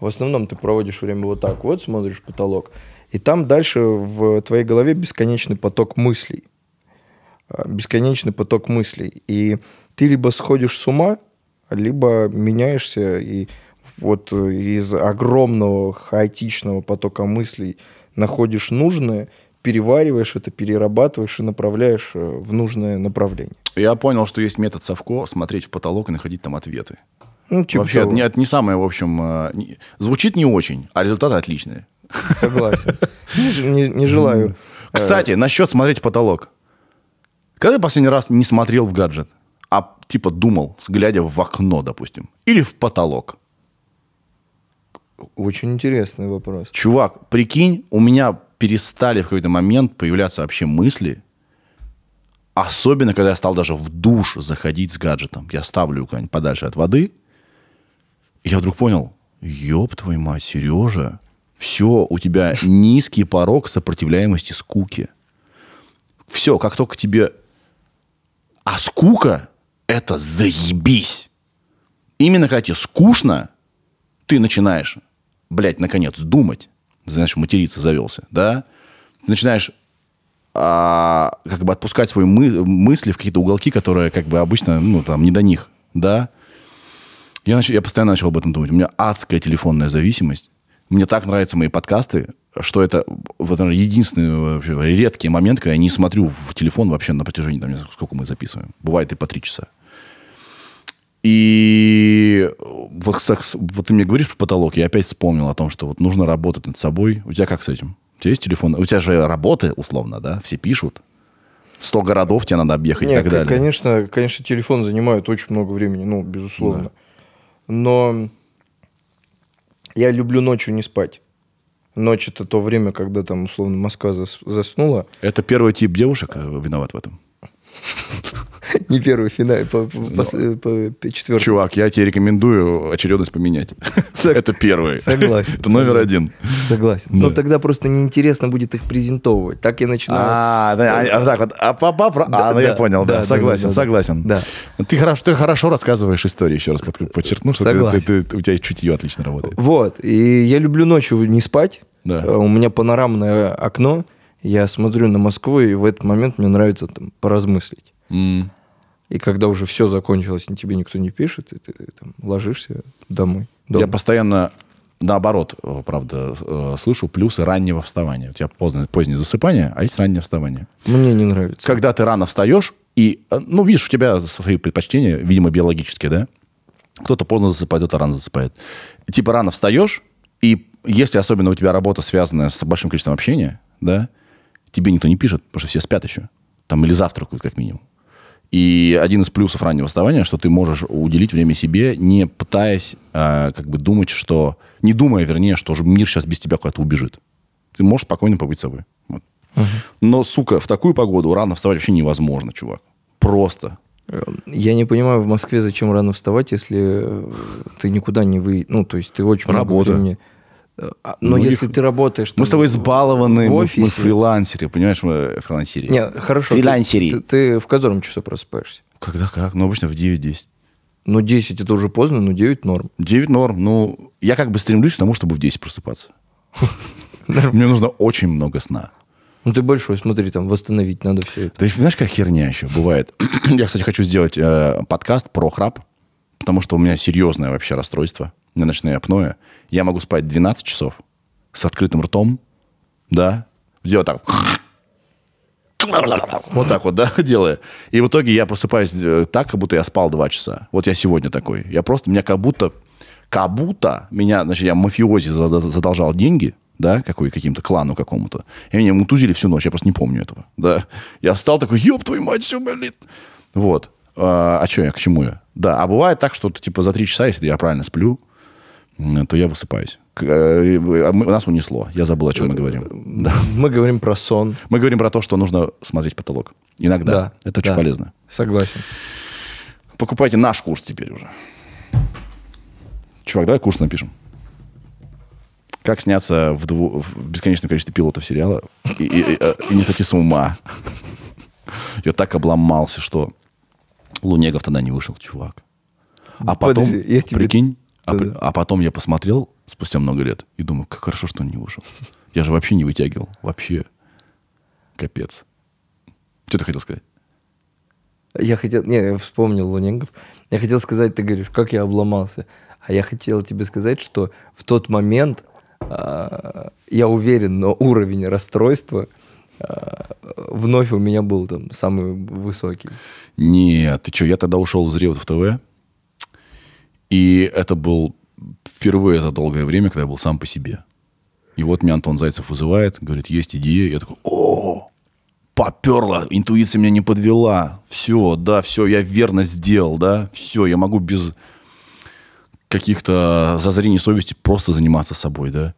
В основном ты проводишь время вот так вот, смотришь потолок, и там дальше в твоей голове бесконечный поток мыслей. А, Бесконечный поток мыслей. И ты либо сходишь с ума, либо меняешься, и вот э, из огромного хаотичного потока мыслей находишь нужное, перевариваешь это, перерабатываешь и направляешь э, в нужное направление. Я понял, что есть метод Савко смотреть в потолок и находить там ответы. Ну, типа Вообще, того. это не, самое, в общем, э, не- звучит не очень, а результаты отличные. Согласен. Не, не- не желаю. Кстати, насчет смотреть потолок. Когда ты последний раз не смотрел в гаджет, а типа думал, глядя в окно, допустим, или в потолок? Очень интересный вопрос. Чувак, прикинь, у меня перестали в какой-то момент появляться вообще мысли, особенно когда я стал даже в душ заходить с гаджетом. Я ставлю куда-нибудь подальше от воды, и я вдруг понял, ёб твою мать, Сережа, все, у тебя низкий порог сопротивляемости скуки. Все, как только тебе... А скука – это заебись. Именно когда тебе скучно, ты начинаешь блядь, наконец, думать, знаешь, материться завелся, да, ты начинаешь а, как бы отпускать свои мы- мысли в какие-то уголки, которые как бы обычно, ну, там, не до них, да. Я, нач- я постоянно начал об этом думать. У меня адская телефонная зависимость. Мне так нравятся мои подкасты, что это вот, наверное, единственный вообще редкий момент, когда я не смотрю в телефон вообще на протяжении, там, не знаю, сколько мы записываем. Бывает и по три часа. И вот, кстати, вот ты мне говоришь про потолок, я опять вспомнил о том, что вот нужно работать над собой. У тебя как с этим? У тебя есть телефон? У тебя же работы, условно, да? Все пишут. 100 городов тебе надо объехать Не, и так далее. Конечно, конечно, телефон занимает очень много времени, ну, безусловно. Но я люблю ночью не спать. Ночь это то время, когда там, условно, Москва зас- заснула. Это первый тип девушек э, виноват в этом. Не первый финал, по, по- по- по- четвертый. Чувак, я тебе рекомендую очередность поменять. Сог- Это первый. Согласен, Это номер согласен. один. Согласен. Но тогда просто неинтересно будет их презентовывать. Так я начинаю. А, да, а, а так вот, а папа, про- Да, а, ну я да, понял, да, да, да, согласен, да, да. согласен. Да. Ты хорошо, ты хорошо рассказываешь истории, еще раз под- подчеркну, что ты- ты- ты- у тебя чутье отлично работает. Вот. И я люблю ночью не спать. Да. Э, У меня панорамное окно. Я смотрю на Москву, и в этот момент мне нравится там поразмыслить. М. И когда уже все закончилось, и тебе никто не пишет, и ты там, ложишься домой. дома. Я постоянно наоборот, э, правда, э, слышу плюсы раннего вставания. У тебя поздно, позднее засыпание, а есть раннее вставание. Мне не нравится. Когда ты рано встаешь, и, э, ну, видишь, у тебя свои предпочтения, видимо, биологические, да? Кто-то поздно засыпает, кто-то рано засыпает. Типа рано встаешь, и если особенно у тебя работа связанная с большим количеством общения, да, тебе никто не пишет, потому что все спят еще. Там или завтракают, как минимум. И один из плюсов раннего вставания, что ты можешь уделить время себе, не пытаясь а, как бы думать, что... Не думая, вернее, что же мир сейчас без тебя куда-то убежит. Ты можешь спокойно побыть собой. Вот. Но, сука, в такую погоду рано вставать вообще невозможно, чувак. Просто. Э, Я не понимаю в Москве, зачем рано вставать, если э, ты никуда не вы... Ну, то есть ты очень много Работа. времени... Э, а, Но Многих- если ты работаешь... Мы там с тобой избалованы, в мы, мы офисе... фрилансеры, понимаешь, мы фрилансеры. Не, хорошо. ты- Фрилансеры. Ты, ты в котором часу просыпаешься? Когда как? Ну, обычно в 9-10. Ну, 10 это уже поздно, но 9 норм. 9 норм. Ну, я как бы стремлюсь к тому, чтобы в 10 просыпаться. Мне нужно очень много сна. Ну, ты большой, смотри, там, восстановить надо все это. И знаешь, как херня еще бывает? Я, кстати, хочу сделать э, подкаст про храп, потому что у меня серьезное вообще расстройство. У меня ночное апноэ. Я могу спать 12 часов с открытым ртом, да, делать так. Вот так вот, да, делая. И в итоге я просыпаюсь э, так, как будто я спал 2 часа. Вот я сегодня такой. Я просто, меня как будто, как будто меня, значит, я мафиози задолжал деньги, да, какой, каким-то клану какому-то. И меня мутузили всю ночь, я просто не помню этого, да. Я встал такой, ёб твою мать, все болит. Вот. А, а что я, к чему я? Да, а бывает так, что типа за 3 часа, если я правильно сплю, то я высыпаюсь. Э, а Нас унесло. Я забыл, о чем мы говорим. Да. Мы говорим про сон. Мы говорим про то, что нужно смотреть потолок. Иногда. Да. Это очень да. полезно. Согласен. Покупайте наш курс теперь уже. Чувак, давай курс напишем. Как сняться в, дву- в бесконечном количестве пилотов сериала и, и- и, э, и не сойти с ума. Я так обломался, что Лунегов тогда не вышел, чувак. А потом, Подожди, я тебе- прикинь, а, при- а потом я посмотрел спустя много лет и думаю, как хорошо, что он не вышел. Я же вообще не вытягивал. Вообще. Капец. Что ты хотел сказать? Я хотел... Не, я вспомнил Луненгов. Я хотел сказать, ты говоришь, как я обломался. А я хотел тебе сказать, что в тот момент, а, я уверен, но уровень расстройства а, вновь у меня был там самый высокий. Нет, ты что, я тогда ушел из в ТВ, и это был впервые за долгое время, когда я был сам по себе. И вот меня Антон Зайцев вызывает, говорит, есть идея. Я такой, о, поперло, интуиция меня не подвела. Все, да, все, я верно сделал, да, все, я могу без каких-то зазрений совести просто заниматься собой, да.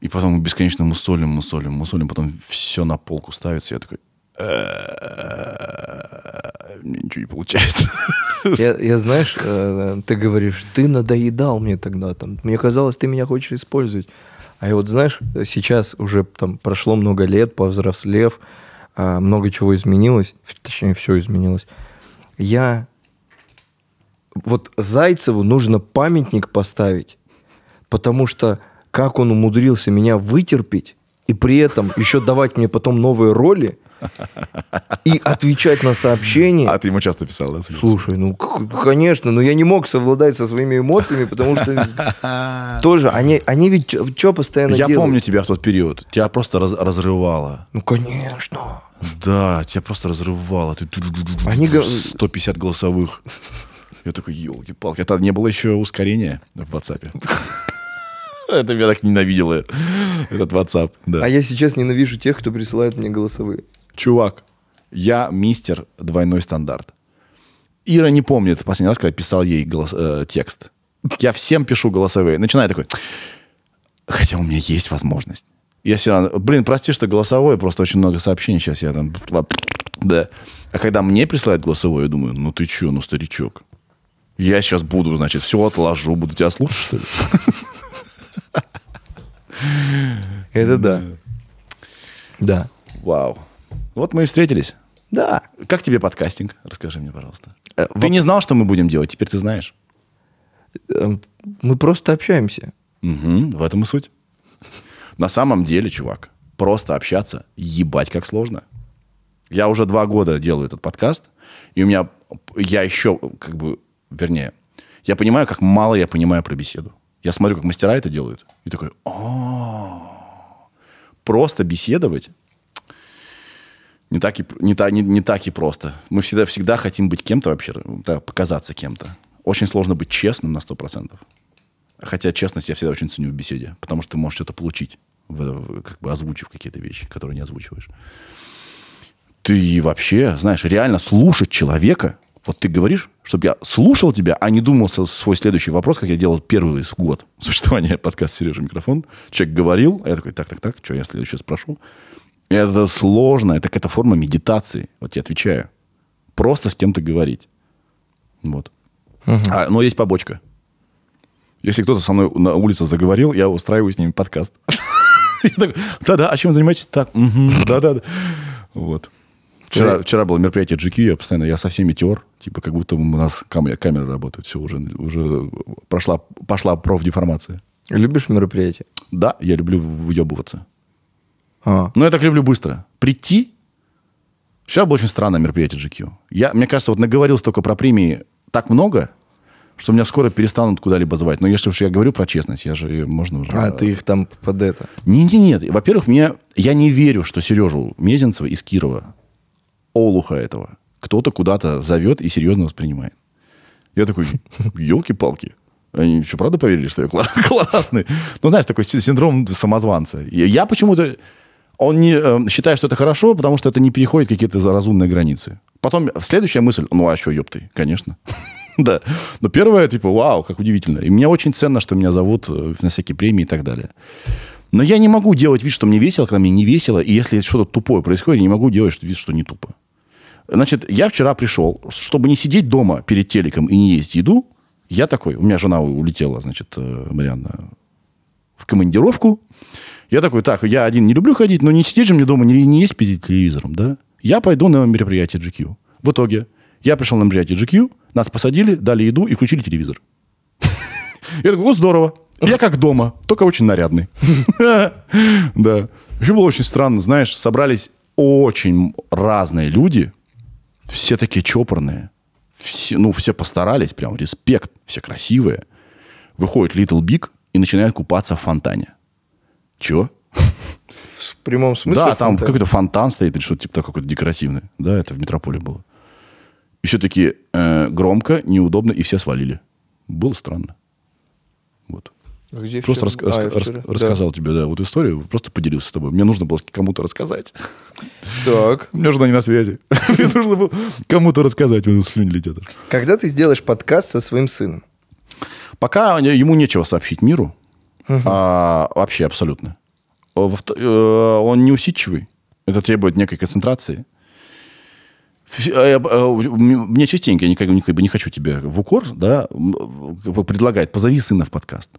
И потом мы бесконечно мусолим, мусолим, мусолим, потом все на полку ставится. Я такой, «Э, мне ничего не получается. Я, я, знаешь, э, ты говоришь, ты надоедал мне тогда там. Мне казалось, ты меня хочешь использовать. А я вот, знаешь, сейчас уже там прошло много лет, повзрослев, а, много чего изменилось, точнее, все изменилось. Я... Вот Зайцеву нужно памятник поставить, потому что как он умудрился меня вытерпеть и при этом еще давать мне потом новые роли и отвечать на сообщения. А ты ему часто писал, да? Слушай, ну конечно, но я не мог совладать со своими эмоциями, потому что тоже они, они ведь что постоянно Я делают? помню тебя в тот период. Тебя просто раз- разрывало. Ну конечно. Да, тебя просто разрывало. Ты Они гов- 150 голосовых. Я такой, елки-палки. Это не было еще ускорения в WhatsApp. Это меня так ненавидело, этот WhatsApp. Да. А я сейчас ненавижу тех, кто присылает мне голосовые. Чувак, я мистер двойной стандарт. Ира не помнит последний раз, когда писал ей голос- э, текст. Я всем пишу голосовые. Начинаю такой, хотя у меня есть возможность. Я все равно, блин, прости, что голосовое, просто очень много сообщений сейчас. Я там, да. А когда мне присылают голосовое, я думаю, ну ты че, ну старичок. Я сейчас буду, значит, все отложу, буду тебя слушать, что ли? Это да. Да. Вау. Вот мы и встретились. Да. Как тебе подкастинг? Расскажи мне, пожалуйста. Э, Ты воп- не знал, что мы будем делать, теперь ты знаешь. Эм, Мы просто общаемся. Мгм, в этом и суть. На самом деле, чувак, просто общаться, ебать, как сложно. Я уже два года делаю этот подкаст, и у меня, я еще, как бы, вернее, я понимаю, как мало я понимаю про беседу. Я смотрю, как мастера это делают, и такой, «О, просто беседовать не так и, не, та- не, не так и просто. Мы всегда, всегда хотим быть кем-то вообще, да, показаться кем-то. Очень сложно быть честным на 100%. Хотя честность я всегда очень ценю в беседе, потому что ты можешь что-то получить, как бы озвучив какие-то вещи, которые не озвучиваешь. Ты вообще, знаешь, реально слушать человека, вот ты говоришь, чтобы я слушал тебя, а не думал свой следующий вопрос, как я делал первый год существования подкаста «Сережа микрофон». Человек говорил, а я такой, так-так-так, что я следующий спрошу? Это сложно, это какая-то форма медитации, вот я отвечаю. Просто с кем-то говорить. Вот. А, но есть побочка. Если кто-то со мной на улице заговорил, я устраиваю с ними подкаст. Да-да, а чем занимаетесь? Так, да-да-да. Вот. Вчера, вчера было мероприятие GQ, я постоянно, я со всеми тер, типа как будто у нас камеры, камеры работают, все, уже, уже прошла, пошла профдеформация. Любишь мероприятия? Да, я люблю въебываться. А. Но я так люблю быстро. Прийти. Вчера было очень странное мероприятие GQ. Я, мне кажется, вот наговорил столько про премии так много, что меня скоро перестанут куда-либо звать. Но если уж я говорю про честность, я же можно уже... А, ты их там под это. Не, не, нет. Во-первых, мне, я не верю, что Сережу Мезенцева из Кирова, Олуха этого, кто-то куда-то зовет и серьезно воспринимает. Я такой, елки-палки. Они что, правда поверили, что я кла- классный? Ну, знаешь, такой си- синдром самозванца. Я почему-то... Он не э, считает, что это хорошо, потому что это не переходит какие-то разумные границы. Потом следующая мысль, ну, а что, ёпты, конечно. Да. Но первое, типа, вау, как удивительно. И мне очень ценно, что меня зовут э, на всякие премии и так далее. Но я не могу делать вид, что мне весело, когда мне не весело. И если что-то тупое происходит, я не могу делать вид, что не тупо. Значит, я вчера пришел, чтобы не сидеть дома перед телеком и не есть еду. Я такой, у меня жена улетела, значит, э, Марианна, в командировку. Я такой, так, я один не люблю ходить, но не сидеть же мне дома, не, не есть перед телевизором, да? Я пойду на мероприятие GQ. В итоге я пришел на мероприятие GQ, нас посадили, дали еду и включили телевизор. Я такой, о, здорово. Я как дома, только очень нарядный. Да. Еще было очень странно, знаешь, собрались очень разные люди, все такие чопорные. Все, ну, все постарались, прям респект, все красивые. Выходит Little Big и начинает купаться в фонтане. Чего? В прямом смысле? да, там какой-то фонтан стоит или что-то типа такое, какой-то декоративный. Да, это в метрополе было. И все таки громко, неудобно, и все свалили. Было странно. Вот. А где Просто раска- А, рас- рас- рассказал тебе, да, вот историю, просто поделился с тобой. Мне нужно было кому-то рассказать. Так. У меня жена не на связи. Мне нужно было кому-то рассказать, у него слюни летят. Когда ты сделаешь подкаст со своим сыном? Пока ему нечего сообщить миру. А, вообще абсолютно. Во-вто- э, Он неусидчивый. Это требует некой концентрации. Э, э, Мне частенько, я никак, никак не хочу тебе в укор, да, предлагает, позови сына в подкаст.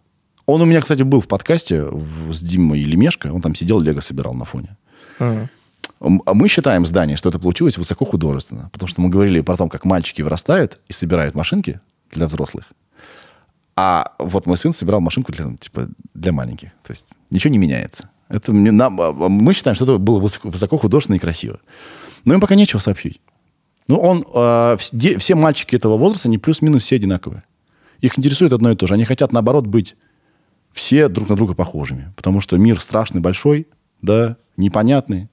Он у меня, кстати, был в подкасте с Димой Лемешко. Он там сидел, Лего собирал на фоне. А мы считаем с Даней, что это получилось высоко художественно. Потому что мы говорили про то, как мальчики вырастают и собирают машинки для взрослых. А вот мой сын собирал машинку для, типа, для маленьких. То есть ничего не меняется. Это мне, нам, а, мы считаем, что это было высоко, высоко художественно и красиво. Но им пока нечего сообщить. Ну, он, э, все, мальчики этого возраста, они плюс-минус все одинаковые. Их интересует одно и то же. Они хотят, наоборот, быть все друг на друга похожими. Потому что мир страшный, большой, да, непонятный.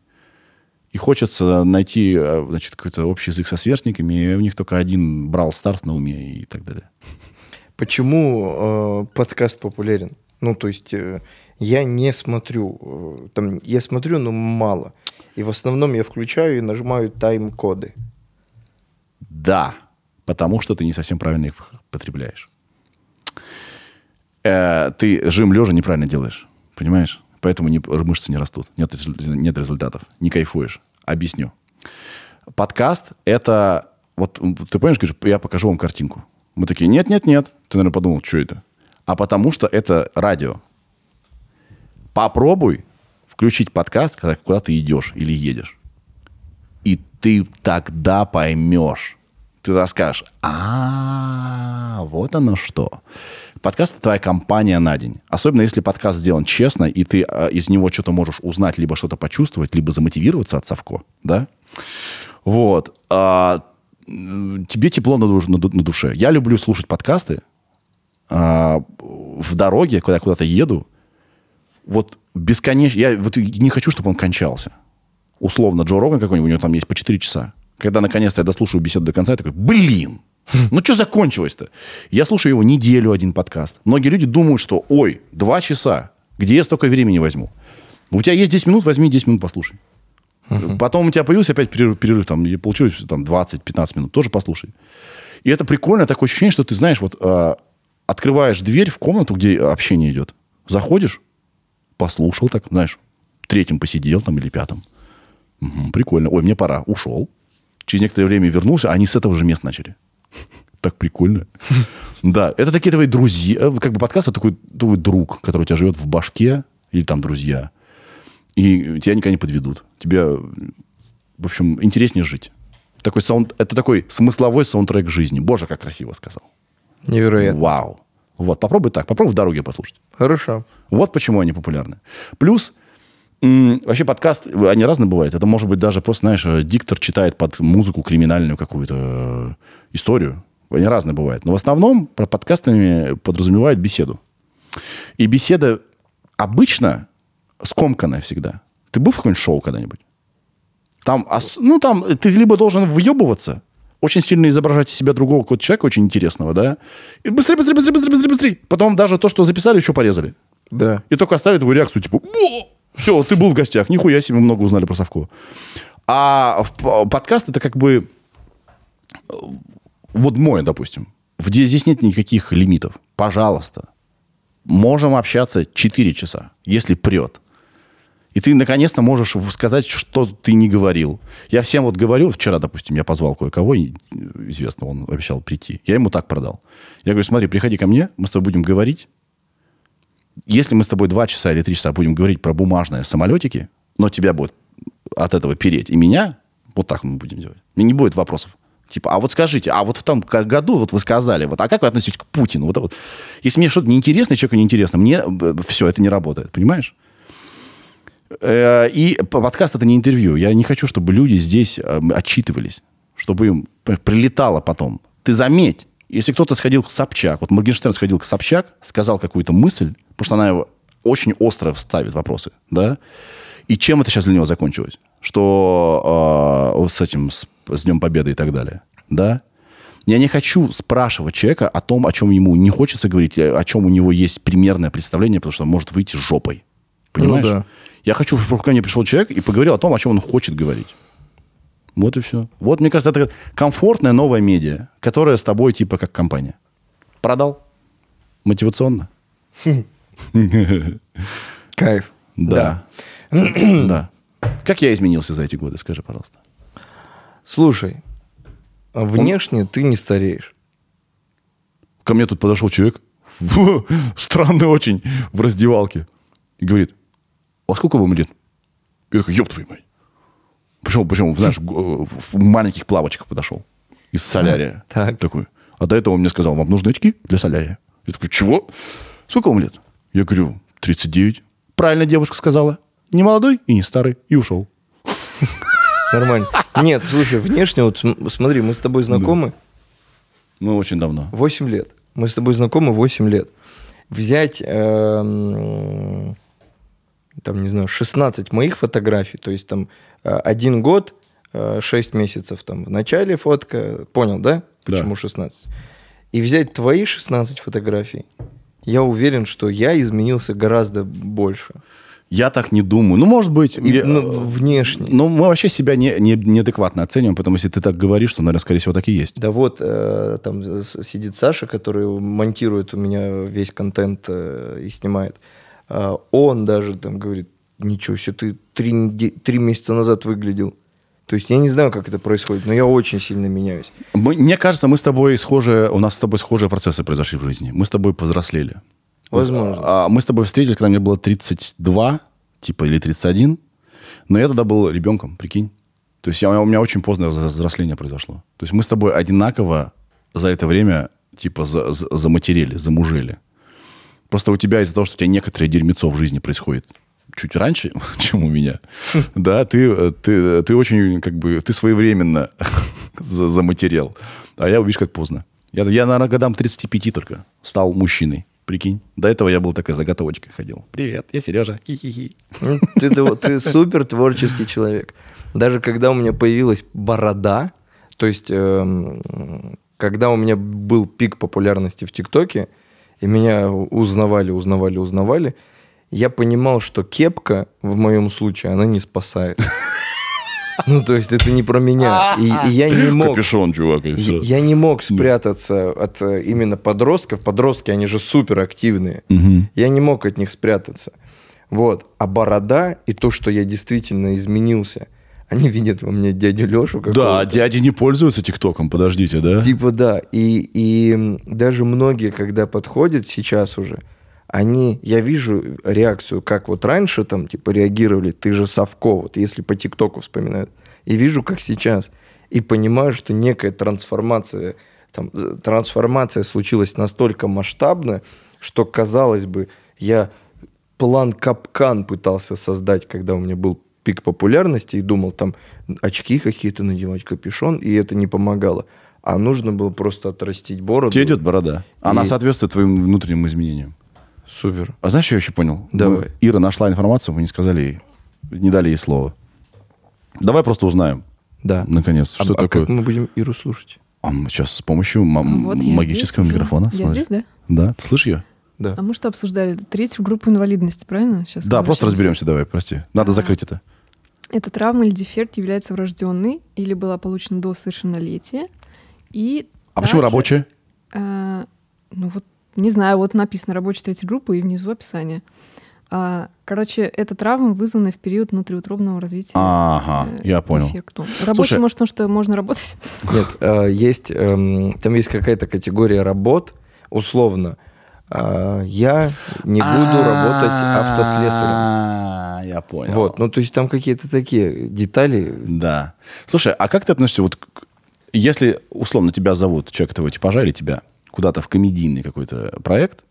И хочется найти, значит, какой-то общий язык со сверстниками, и у них только один брал старт на уме и так далее. Почему э, подкаст популярен? Ну, то есть э, я не смотрю, э, там, я смотрю, но мало. И в основном я включаю и нажимаю тайм-коды. Да, потому что ты не совсем правильно их потребляешь. Э, ты жим лежа неправильно делаешь, понимаешь? Поэтому не, мышцы не растут, нет, нет результатов, не кайфуешь. Объясню. Подкаст – это... Вот ты понимаешь, я покажу вам картинку. Мы такие, нет-нет-нет. Ты, наверное, подумал, что это? А потому что это радио. Попробуй включить подкаст, когда куда ты идешь или едешь. И ты тогда поймешь. Ты тогда скажешь, а, вот оно что. Подкаст – это твоя компания на день. Особенно если подкаст сделан честно, и ты э, из него что-то можешь узнать, либо что-то почувствовать, либо замотивироваться от Совко, да? Вот. А, тебе тепло на, душ- на на душе. Я люблю слушать подкасты а, в дороге, когда куда-то еду, вот бесконечно... Я вот не хочу, чтобы он кончался. Условно, Джо Роган какой-нибудь, у него там есть по 4 часа. Когда наконец-то я дослушаю беседу до конца, я такой, блин, ну что закончилось-то? Я слушаю его неделю один подкаст. Многие люди думают, что, ой, два часа, где я столько времени возьму? У тебя есть 10 минут, возьми 10 минут, послушай. Потом у тебя появился опять перерыв, перерыв там, и получилось там 20-15 минут, тоже послушай. И это прикольно, такое ощущение, что ты знаешь, вот а, открываешь дверь в комнату, где общение идет, заходишь, послушал так, знаешь, третьем посидел там или пятом. Мгм, прикольно. Ой, мне пора. Ушел. Через некоторое время вернулся, а они с этого же места начали. Так прикольно. Да, это такие твои друзья. э, Как бы подкаст это такой твой друг, который у тебя живет в башке, или там друзья. И тебя никогда не подведут. Тебе, в общем, интереснее жить. Такой саунд, это такой смысловой саундтрек жизни. Боже, как красиво сказал. Невероятно. Вау. Вот, попробуй так. Попробуй в дороге послушать. Хорошо. Вот почему они популярны. Плюс, вообще подкаст, они разные бывают. Это может быть даже просто, знаешь, диктор читает под музыку криминальную какую-то э, историю. Они разные бывают. Но в основном про подкастами подразумевают беседу. И беседа обычно скомканная всегда. Ты был в каком-нибудь шоу когда-нибудь? Там, ну, там ты либо должен въебываться, очень сильно изображать из себя другого какого-то человека, очень интересного, да? И быстрее, быстрее, быстрее, быстрее, быстрее, быстрее. Потом даже то, что записали, еще порезали. Да. И только оставили твою реакцию, типа, все, ты был в гостях, нихуя себе много узнали про Совко. А подкаст это как бы э, вот мой, допустим, где здесь нет никаких лимитов. Пожалуйста, можем общаться 4 часа, если прет. И ты наконец-то можешь сказать, что ты не говорил. Я всем вот говорю, вчера, допустим, я позвал кое-кого, э, известно, он обещал прийти. Я ему так продал. Я говорю, смотри, приходи ко мне, мы с тобой будем говорить, если мы с тобой два часа или три часа будем говорить про бумажные самолетики, но тебя будет от этого переть, и меня, вот так мы будем делать. И не будет вопросов. Типа, а вот скажите, а вот в том году вот вы сказали, вот, а как вы относитесь к Путину? Вот, вот. Если мне что-то неинтересно, человеку неинтересно, мне все, это не работает, понимаешь? Э, И по- подкаст это не интервью. Я не хочу, чтобы люди здесь э, отчитывались, чтобы им прилетало потом. Ты заметь, если кто-то сходил к Собчак, вот Моргенштерн сходил к Собчак, сказал какую-то мысль, потому что она его очень остро ставит вопросы, да, и чем это сейчас для него закончилось? Что э, с этим, с, с Днем Победы и так далее, да? Я не хочу спрашивать человека о том, о чем ему не хочется говорить, э, о чем у него есть примерное представление, потому что он может выйти жопой. Понимаешь? Ну да. Я хочу, чтобы ко мне пришел человек и поговорил о том, о чем он хочет говорить. Вот и все. Вот, мне кажется, это комфортная новая медиа, которая с тобой типа как компания. Продал. Мотивационно. Кайф. Да. Да. Как я изменился за эти годы, скажи, пожалуйста. Слушай, а внешне ты не стареешь. Ко мне тут подошел человек, странный очень, в раздевалке, и говорит, а сколько вам лет? Я такой, ёб твою мать. Почему, почему, знаешь, г- в маленьких плавочках подошел. Из солярия. Так. Такой. А до этого он мне сказал, вам нужны очки для солярия? Я такой, чего? Сколько вам лет? Я говорю, 39. Правильно девушка сказала. Не молодой и не старый. И ушел. Нормально. Нет, слушай, внешне, вот см- смотри, мы с тобой знакомы Мы очень давно. 8 лет. Мы с тобой знакомы 8 лет. Взять, эм, там, не знаю, 16 моих фотографий, то есть там э, один год, 6 месяцев там в начале фотка, понял, да? Почему 16? И взять твои 16 фотографий, я уверен, что я изменился гораздо больше. Я так не думаю. Ну, может быть. И, я- ну, внешне. Ну, мы вообще себя не, не- неадекватно оцениваем, потому что если ты так говоришь, то, наверное, скорее всего, так и есть. Да вот, э, там сидит Саша, который монтирует у меня весь контент э, и снимает. Он даже там говорит, ничего себе, ты три, три месяца назад выглядел. То есть я не знаю, как это происходит, но я очень сильно меняюсь. Мы- мне кажется, мы с тобой схожие, у нас с тобой схожие процессы произошли в жизни. Мы с тобой повзрослели. Возможно. а, мы с тобой встретились, когда мне было 32, типа, или 31. Но я тогда был ребенком, прикинь. То есть я, у меня очень поздное взро- взросление произошло. То есть мы с тобой одинаково за это время, типа, за, за- заматерели, замужели. Просто у тебя из-за того, что у тебя некоторое дерьмецо в жизни происходит чуть раньше, чем у меня, да, ты, э, ты, ты очень, как бы, ты своевременно за- заматерел. А я, видишь, как поздно. Я, я, наверное, годам 35 только стал мужчиной. Прикинь. До этого я был такой заготовочкой ходил. Привет, я Сережа. Хи-хи-хи. Ну, Ты, ты, ты супер творческий человек. Даже когда у меня появилась борода, то есть эм, когда у меня был пик популярности в ТикТоке, и меня узнавали, узнавали, узнавали, я понимал, что кепка в моем случае, она не спасает. Ну, то есть это не про меня. И, и я не мог... Капюшон, чувак. и всё. Я не мог спрятаться от э, именно подростков. Подростки, они же супер активные. Мгм. Я не мог от них спрятаться. Вот. А борода и то, что я действительно изменился, они видят во мне дядю Лешу Да, дяди не пользуются ТикТоком, подождите, да? Типа да. И, и даже многие, когда подходят сейчас уже, они, я вижу реакцию, как вот раньше там, типа, реагировали, ты же Совко, вот если по ТикТоку вспоминают, и вижу, как сейчас, и понимаю, что некая трансформация, там, э, трансформация случилась настолько масштабная, что, казалось бы, я план капкан пытался создать, когда у меня был пик популярности, и думал там очки какие-то надевать, капюшон, и это не помогало. А нужно было просто отрастить бороду. Тебе идет борода. Она И- соответствует твоим внутренним изменениям. Супер. А знаешь, что я еще понял? Давай. Мы- Ира нашла информацию, мы не сказали ей, не дали ей слова. Давай просто узнаем, Да. наконец, А- что а, такое. как мы будем Иру слушать? А мы сейчас с помощью м- А вот магического здесь микрофона. Я смотри. здесь, да? Да, ты слышишь ее? Да. А мы что обсуждали? Третью группу инвалидности, правильно? Сейчас Да, просто разберемся, давай, прости. Надо А. закрыть это. Эта травма или дефект является врожденной или была получена до совершеннолетия. И А почему также, рабочая? э, ну вот, не знаю, вот написано рабочая третья группа и внизу описание. А, короче, эта травма вызвана в период внутриутробного развития. Ага, э, я понял. дефекту. Рабочий, Слушай- может, потому что можно работать. Нет, э, есть, эм, там есть какая-то категория работ, условно. э, Я не буду работать автослесарем. Я понял. Вот, ну то есть там какие-то такие детали. Да. Слушай, а как ты относишься вот если условно тебя зовут, человек этого типажа или тебя куда-то в комедийный какой-то проект,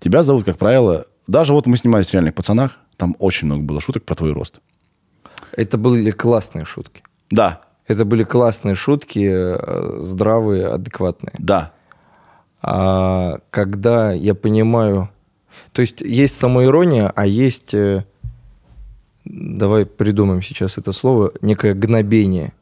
тебя зовут, как правило, даже вот мы снимались в «Реальных пацанах», там очень много было шуток про твой рост. Это были классные шутки. Да, Это были классные шутки, э, здравые, адекватные. да. А когда я понимаю... То есть есть самоирония, а есть... Давай придумаем сейчас это слово. Некое гнобение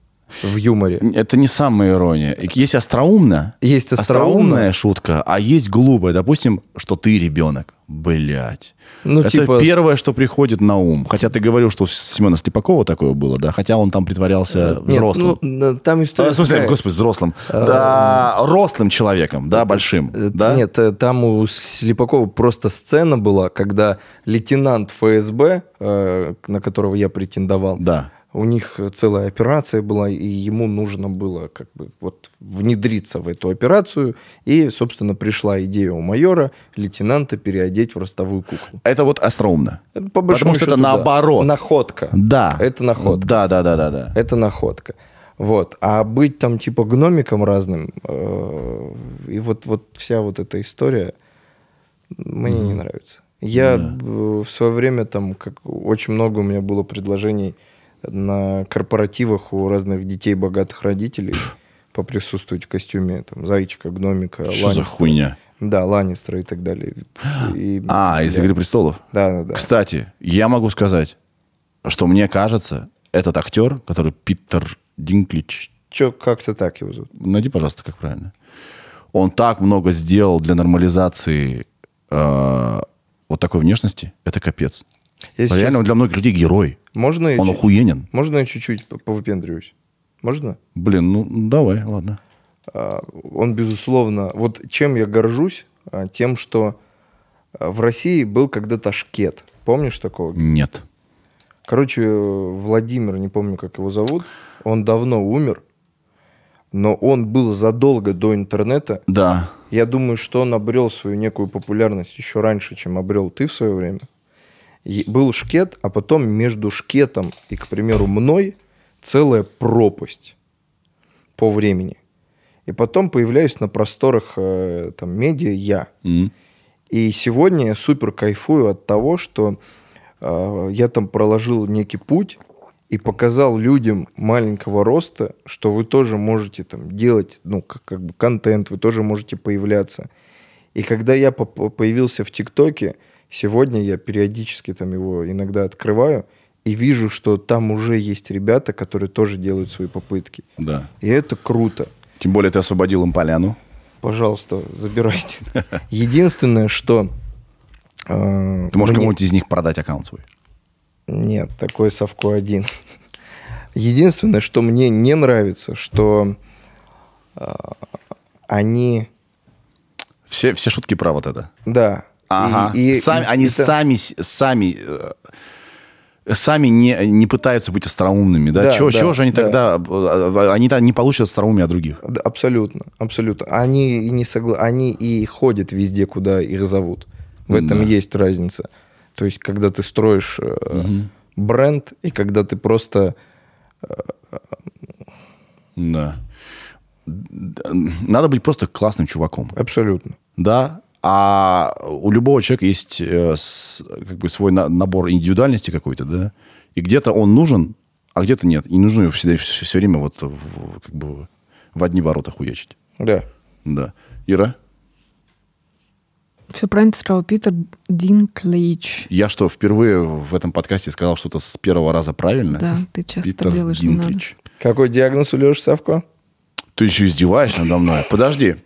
в юморе. Это не самая ирония. Есть остроумно, Есть остроумно. остроумная шутка, а есть глупая. Допустим, что ты ребенок. Блять. Ну, это типа- первое, что приходит на ум. Хотя ты говорил, что у Семена Слепакова такое было, да? Хотя он там притворялся Нет, взрослым. ну, там история А, в смысле, такая. господи, взрослым. Да, рослым человеком, да, большим. Э, Да? Нет, э, там у Слепакова просто сцена была, когда лейтенант ФСБ, э, на которого я претендовал, Да. У них целая операция была, и ему нужно было как бы вот внедриться в эту операцию, и, собственно, пришла идея у майора лейтенанта переодеть в ростовую куклу. Это вот остроумно. Это, по большому что это счету, да. наоборот. Находка. Да. Это находка. Да, да, да, да, да. Это находка. Вот. А быть там типа гномиком разным, э, и вот, вот вся вот эта история, Мне не нравится. Я э, в свое время там как очень много у меня было предложений на корпоративах у разных детей богатых родителей поприсутствовать в костюме там зайчика, гномика, Что за Ланнистера. хуйня? Да, Ланнистера и так далее. И- А, из да. «Игры престолов». Да, да, да. Кстати, я могу сказать, что мне кажется, этот актер, который Питер Динклич, Че, как-то так его зовут. найди, пожалуйста, как правильно. Он так много сделал для нормализации э, вот такой внешности. Это капец. Я сейчас- Реально, он для многих людей герой. Можно я, Он чуть- охуенен. можно я чуть-чуть по- повыпендриваюсь? Можно? Блин, ну давай, ладно. А, Он, безусловно... Вот чем я горжусь? а, Тем, что а, в России был когда-то шкет. Помнишь такого? Нет. Короче, Владимир, не помню, как его зовут, он давно умер, но он был задолго до интернета. Да. Я думаю, что он обрел свою некую популярность еще раньше, чем обрел ты в свое время. Был шкет, а потом между шкетом и, к примеру, мной целая пропасть по времени. И потом появляюсь на просторах э, там, медиа я. М. И сегодня я супер кайфую от того, что э, я там проложил некий путь и показал людям маленького роста, что вы тоже можете там делать, ну, как, как бы контент, вы тоже можете появляться. И когда я поп- появился в ТикТоке, сегодня я периодически там его иногда открываю и вижу, что там уже есть ребята, которые тоже делают свои попытки. Да. И это круто. Тем более ты освободил им поляну. Пожалуйста, забирайте. Единственное, что... э, Ты можешь мне- кому-нибудь из них продать аккаунт свой. Нет, такой совко один. Единственное, что мне не нравится, что э, они... Все, все шутки про вот это. Да. Ага. И- и- сами, и они это- сами, сами, э, сами не, не пытаются быть остроумными, да? Да, чего, да, чего же они да. тогда... э, Они то не получат остроумие от других. Да, Абсолютно, абсолютно. Они и не согла... они и ходят везде, куда их зовут. В этом Да. есть разница. То есть, когда ты строишь э, бренд и когда ты просто Да. Надо быть просто классным чуваком. абсолютно. Да. А у любого человека есть э, как бы свой на- набор индивидуальности какой-то, да. И где-то он нужен, а где-то нет. И нужно его всегда, все, время вот в- как бы в одни ворота хуячить. Да. Да. Ира, Все правильно ты сказал, Питер Динклейч. я что, впервые в этом подкасте сказал что-то с первого раза правильно? Да, ты часто Питер делаешь, не надо. Динклич. Какой диагноз у Леши Савко? Ты еще издеваешься надо мной? Подожди.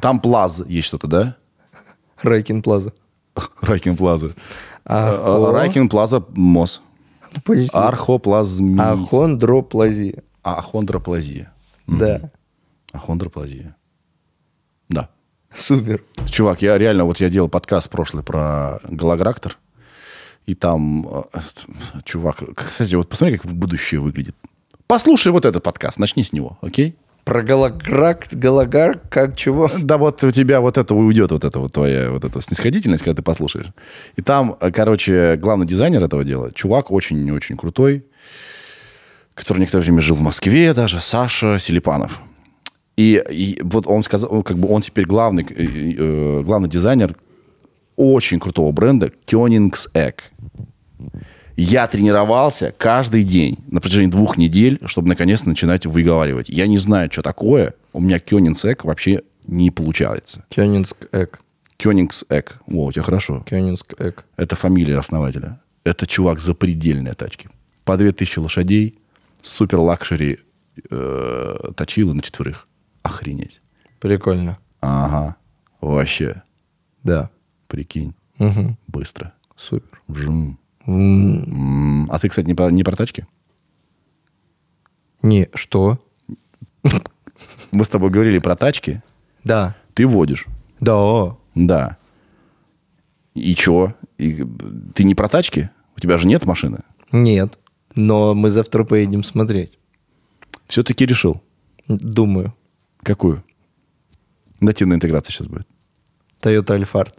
Там плаз есть что-то, да? Райкин Плаза. Райкин плаза. Ахо- Райкин плаза МОЗ. Почти. Архоплазмия. Ахондроплазия. Ахондроплазия. Да. Ахондроплазия. Да. Супер. Чувак, я реально, вот я делал подкаст прошлый про голограктор, и там, э, чувак, кстати, вот посмотри, как будущее выглядит. Послушай вот этот подкаст, начни с него, окей? Про гологракт, гологар, как чего? Да вот у тебя вот это уйдет, вот это вот твоя вот эта снисходительность, когда ты послушаешь. И там, э, короче, главный дизайнер этого дела, чувак очень-очень крутой, который некоторое время жил в Москве даже, Саша Селипанов. И, и вот он сказал, он как бы он теперь главный, э, э, главный дизайнер очень крутого бренда Koenigsegg. Я тренировался каждый день на протяжении двух недель, чтобы наконец начинать выговаривать. Я не знаю, что такое. У меня Koenigsegg вообще не получается. Koenigsegg. Koenigsegg. О, у тебя хорошо. Koenigsegg. Это фамилия основателя. Это чувак запредельные тачки. По 2000 лошадей, супер luxury э, точилы на четверых. Охренеть. Прикольно. Ага. Вообще. Да. Прикинь. Мгм. Быстро. Супер. Вжум. А ты, кстати, не про, не про тачки? Не, что? Мы с тобой говорили про тачки. Да. Ты водишь. Да. Да. И чё? И, ты не про тачки? У тебя же нет машины? Нет. Но мы завтра поедем смотреть. Все-таки решил. Думаю. Какую? Нативная интеграция сейчас будет. Toyota Alphard.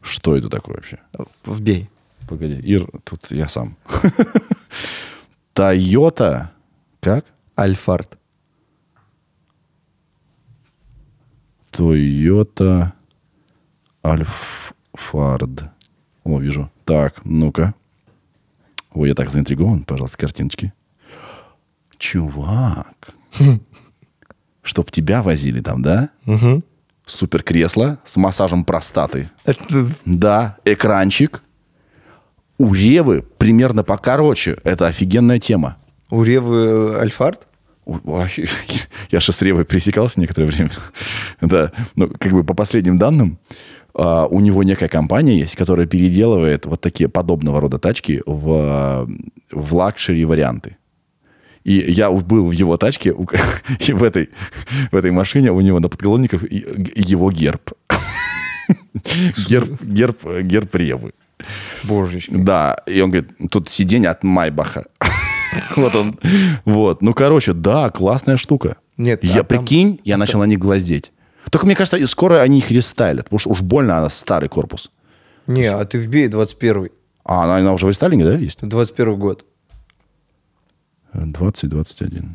Что это такое вообще? Вбей. Погоди, Ир, тут я сам. Тойота. Как? Альфард. Тойота Альф... Альфард. О, вижу. Так, ну-ка. Ой, я так заинтригован. Пожалуйста, картиночки. Чувак. Чтоб тебя возили там, да? Супер кресло с массажем простаты. Это- Да, экранчик. У Ревы примерно покороче. Это офигенная тема. У Ревы Альфард? У- вообще, Я же с Ревой пересекался некоторое время. Да, ну, как бы по последним данным, а, у него некая компания есть, которая переделывает вот такие подобного рода тачки в, в luxury варианты. И я был в его тачке, и в этой, в этой машине у него на подголовниках его герб. Герб, герб, герб Ревы. Божечки. Да, и он говорит, тут сиденье от Майбаха. Вот он. Вот. Ну, короче, да, классная штука. Нет, Я, а прикинь, я начал на них глазеть. Только мне кажется, скоро они их рестайлят, потому что уж больно она старый корпус. Не, а ты вбей 21 А, она, она уже в рестайлинге, да, есть? 21 год. 20-21.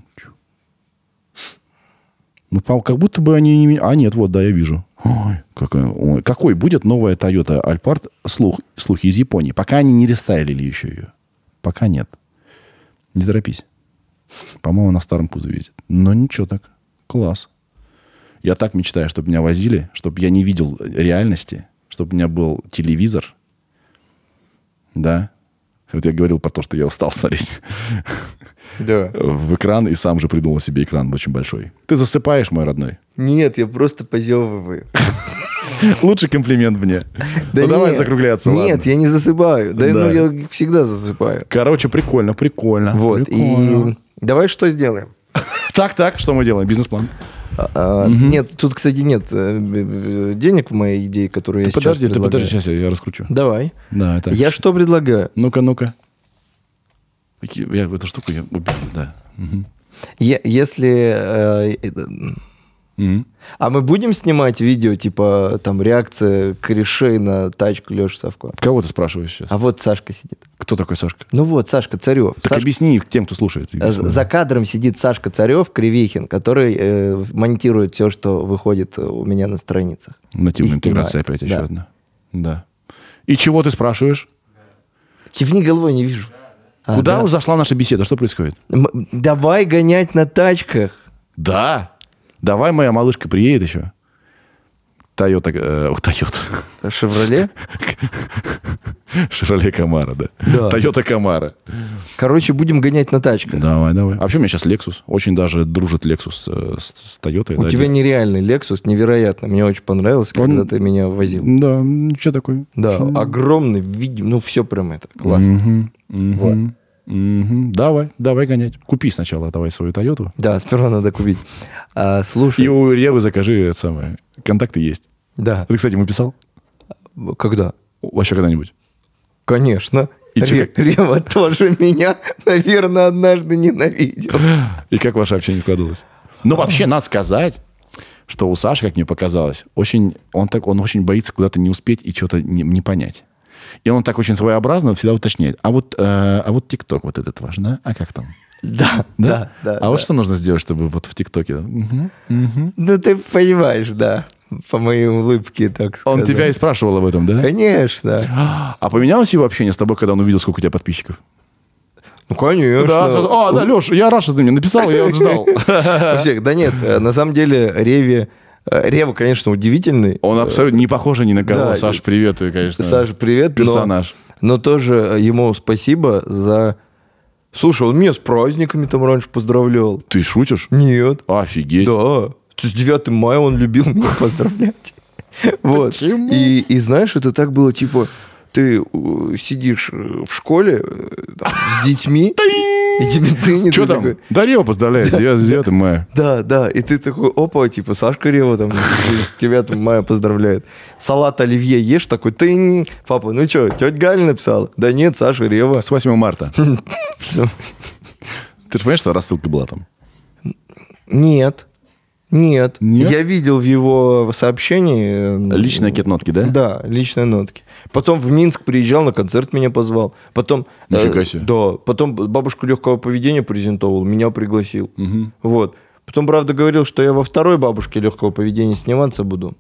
Ну, как будто бы они не... А, нет, вот, да, я вижу. Ой, какая- ой, какой будет новая Toyota Alphard, слух, слухи из Японии. Пока они не рестайлили еще ее. Пока нет. Не торопись. По-моему, она в старом кузове ездит. Но ничего так. Класс. Я так мечтаю, чтобы меня возили, чтобы я не видел реальности, чтобы у меня был телевизор. Да. Вот я говорил про то, что я устал смотреть Да. в экран и сам же придумал себе экран очень большой. Ты засыпаешь, мой родной. Нет, я просто позевываю. Лучший комплимент мне. ну, давай закругляться, Нет, ладно. я не засыпаю. Да, Да. ну я всегда засыпаю. Короче, прикольно, прикольно. Вот, прикольно. и давай что сделаем? Так, так, что мы делаем? Бизнес-план. А, а, Нет, тут, кстати, нет э, денег в моей идее, которую я Ты сейчас подожди, ты предлагаю. подожди, сейчас я, я раскручу. Давай. Да, это... Я что предлагаю? Ну-ка, ну-ка. Я эту штуку я убил, да. Мгм. Е- если... э, Мгм. А мы будем снимать видео, типа, там, реакция корешей на тачку Леши Савко? Кого ты спрашиваешь сейчас? А вот Сашка сидит. Кто такой Сашка? Ну вот, Сашка Царев. Так Саш- объясни тем, кто слушает. э, За кадром сидит Сашка Царев, Кривихин, который э, монтирует все, что выходит у меня на страницах. Нативная интеграция опять еще Да. одна. Да. И чего ты спрашиваешь? Кивни головой, не вижу. А, Куда да. зашла наша беседа? Что происходит? М- Давай гонять на тачках. Да. Давай моя малышка приедет еще. Тойота... Э, Тойота. Шевроле? Шевроле Камара, да. Да. Тойота Камара. Короче, будем гонять на тачках. Давай, давай. А вообще у меня сейчас Lexus. Очень даже дружит Lexus э, с, Toyota. У да, тебя нереальный Lexus, невероятно. Мне очень понравилось, когда Он- ты меня возил. Да, ничего такое. Да, огромный, видим, ну все прям это, классно. Вот. Мгм. Давай, давай гонять. Купи сначала давай свою Тойоту. Да, сперва надо купить. А, И слушай, у Ревы закажи это самое. Контакты есть. да, Ты, кстати, ему писал? когда? Вообще когда-нибудь? Конечно. И Ре- как- Рева тоже меня, наверное, однажды ненавидел. И как ваше общение складывалось? Ну, вообще, надо сказать, что у Саши, как мне показалось, очень, он, так, он очень боится куда-то не успеть и что-то не, не понять. И он так очень своеобразно всегда уточняет. А вот, э, а вот ТикТок вот этот ваш, да? А как там? Да, да, да. а вот да. что нужно сделать, чтобы вот в ТикТоке? Мгм, мгм. Ну ты понимаешь, да, по моей улыбке, так сказать. Он тебя и спрашивал об этом, да? Конечно. А поменялось его общение с тобой, когда он увидел, сколько у тебя подписчиков? Ну, конечно. Да, а, да, Леш, я рад, что ты мне написал, я вот ждал. Всех, да нет, э, на самом деле Реве, э, Рева, конечно, удивительный. Он абсолютно не похож ни на кого. Да, Саш, привет, ты, конечно. Саша, привет. но- Персонаж. Но тоже ему спасибо за... Слушай, он меня с праздниками там раньше поздравлял. Ты шутишь? Нет. Офигеть. Да. С 9 мая он любил меня поздравлять. Вот. Почему? И, и знаешь, это так было, типа, ты э, сидишь э, в школе э, там, с детьми, и тебе ты не Что там? такой, Да, Рева поздравляет, с 9 мая. да, да, и ты такой, опа, типа, Сашка Рева там с 9 мая поздравляет. Салат оливье ешь, такой, ты, папа, ну что, тетя Галя написала? Да нет, Саша Рева. С 8 марта. Ты же понимаешь, что рассылка была там? Нет. Нет. Нет? Я видел в его сообщении... э, Личные кетнотки, да? Да, личные нотки. Потом в Минск приезжал, на концерт меня позвал. Потом... э, Нифига себе. Да. Потом бабушку легкого поведения презентовал, меня пригласил. Мгм. Вот. Потом, правда, говорил, что я во второй бабушке легкого поведения сниматься буду.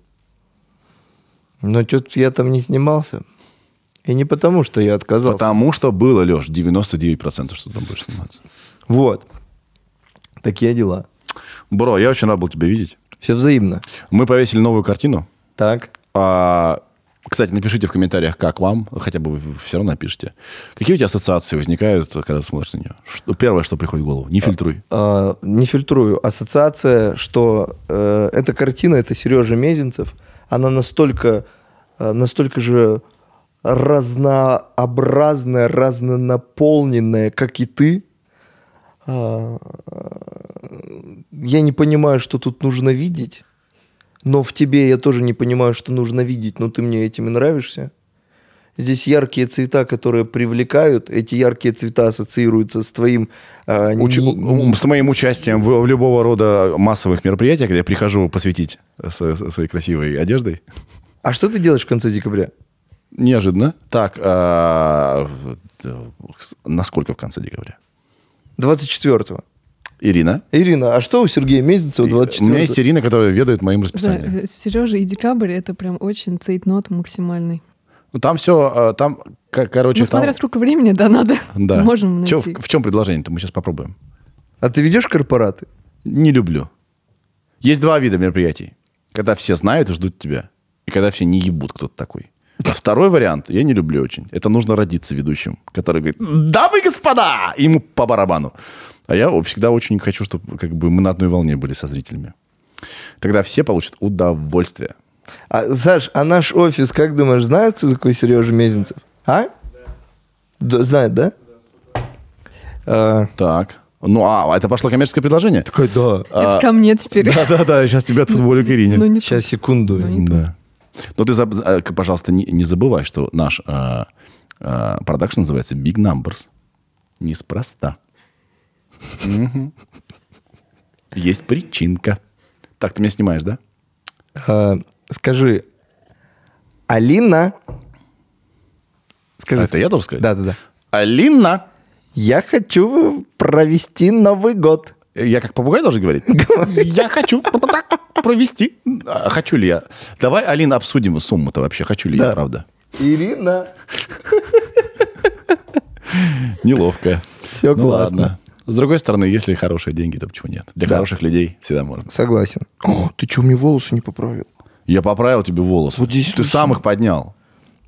Но что-то я там не снимался. И не потому, что я отказался. Потому что было, Леш, 99% что там будешь сниматься. Вот. Такие дела. Бро, я очень рад был тебя видеть. Все взаимно. Мы повесили новую картину. Так. А, кстати, напишите в комментариях, как вам, хотя бы вы все равно напишите. Какие у тебя ассоциации возникают, когда смотришь на нее? Что, первое, что приходит в голову. Не фильтруй. А, не фильтрую. Ассоциация, что э, эта картина, это Сережа Мезенцев, она настолько, э, настолько же разнообразная, разнонаполненная, как и ты. А, я не понимаю, что тут нужно видеть, но в тебе я тоже не понимаю, что нужно видеть, но ты мне этим и нравишься. Здесь яркие цвета, которые привлекают. Эти яркие цвета ассоциируются с твоим... а, Уч- не- не- С моим участием в, в любого рода массовых мероприятиях, где я прихожу посвятить со- со своей красивой одеждой. А что ты делаешь в конце декабря? Неожиданно. Так, а, насколько в конце декабря? 24-го. Ирина. Ирина, а что у Сергея Мезенцева У 24 меня есть Ирина, которая ведает моим расписанием. Сережа и декабрь это прям очень цейтнот максимальный. Ну, Там все, там, к- короче, Ну, смотря там- сколько времени, да, надо. Да. Можем найти. в, в чем предложение-то? Мы сейчас попробуем. А ты ведешь корпораты? Не люблю. Есть два вида мероприятий. Когда все знают и ждут тебя. И когда все не ебут, кто-то такой. А второй вариант я не люблю очень. Это нужно родиться ведущим, который говорит, дамы и господа, и ему по барабану. А я всегда очень хочу, чтобы как бы мы на одной волне были со зрителями. Тогда все получат удовольствие. А, Саш, а наш офис, как думаешь, знает, кто такой Сережа Мезенцев? А? Да, знает, да? А, Так. Ну, а, это пошло коммерческое предложение? такой, да. Это ко мне теперь. Да-да-да, сейчас тебя отфутболю к Ирине. Ну, не Сейчас, секунду. Ну, не Да. Но ты, э, пожалуйста, не, не забывай, что наш э, э, продакшн называется Big Numbers. Неспроста. Есть причинка. Так, ты меня снимаешь, да? А, скажи, Алина... Скажи. А это я должен сказать? Да, да, да. Алина! Я хочу провести Новый год. Я как попугай должен говорить? Я хочу провести. А хочу ли я? Давай, Алина, обсудим сумму-то вообще. Хочу ли я, Да. правда? Ирина. Неловко. Всё Ну классно. С другой стороны, если хорошие деньги, то почему нет? Для Да. хороших людей всегда можно. Согласен. О, ты что, мне волосы не поправил? Я поправил тебе волосы. Вот здесь Ты вот сам их поднял.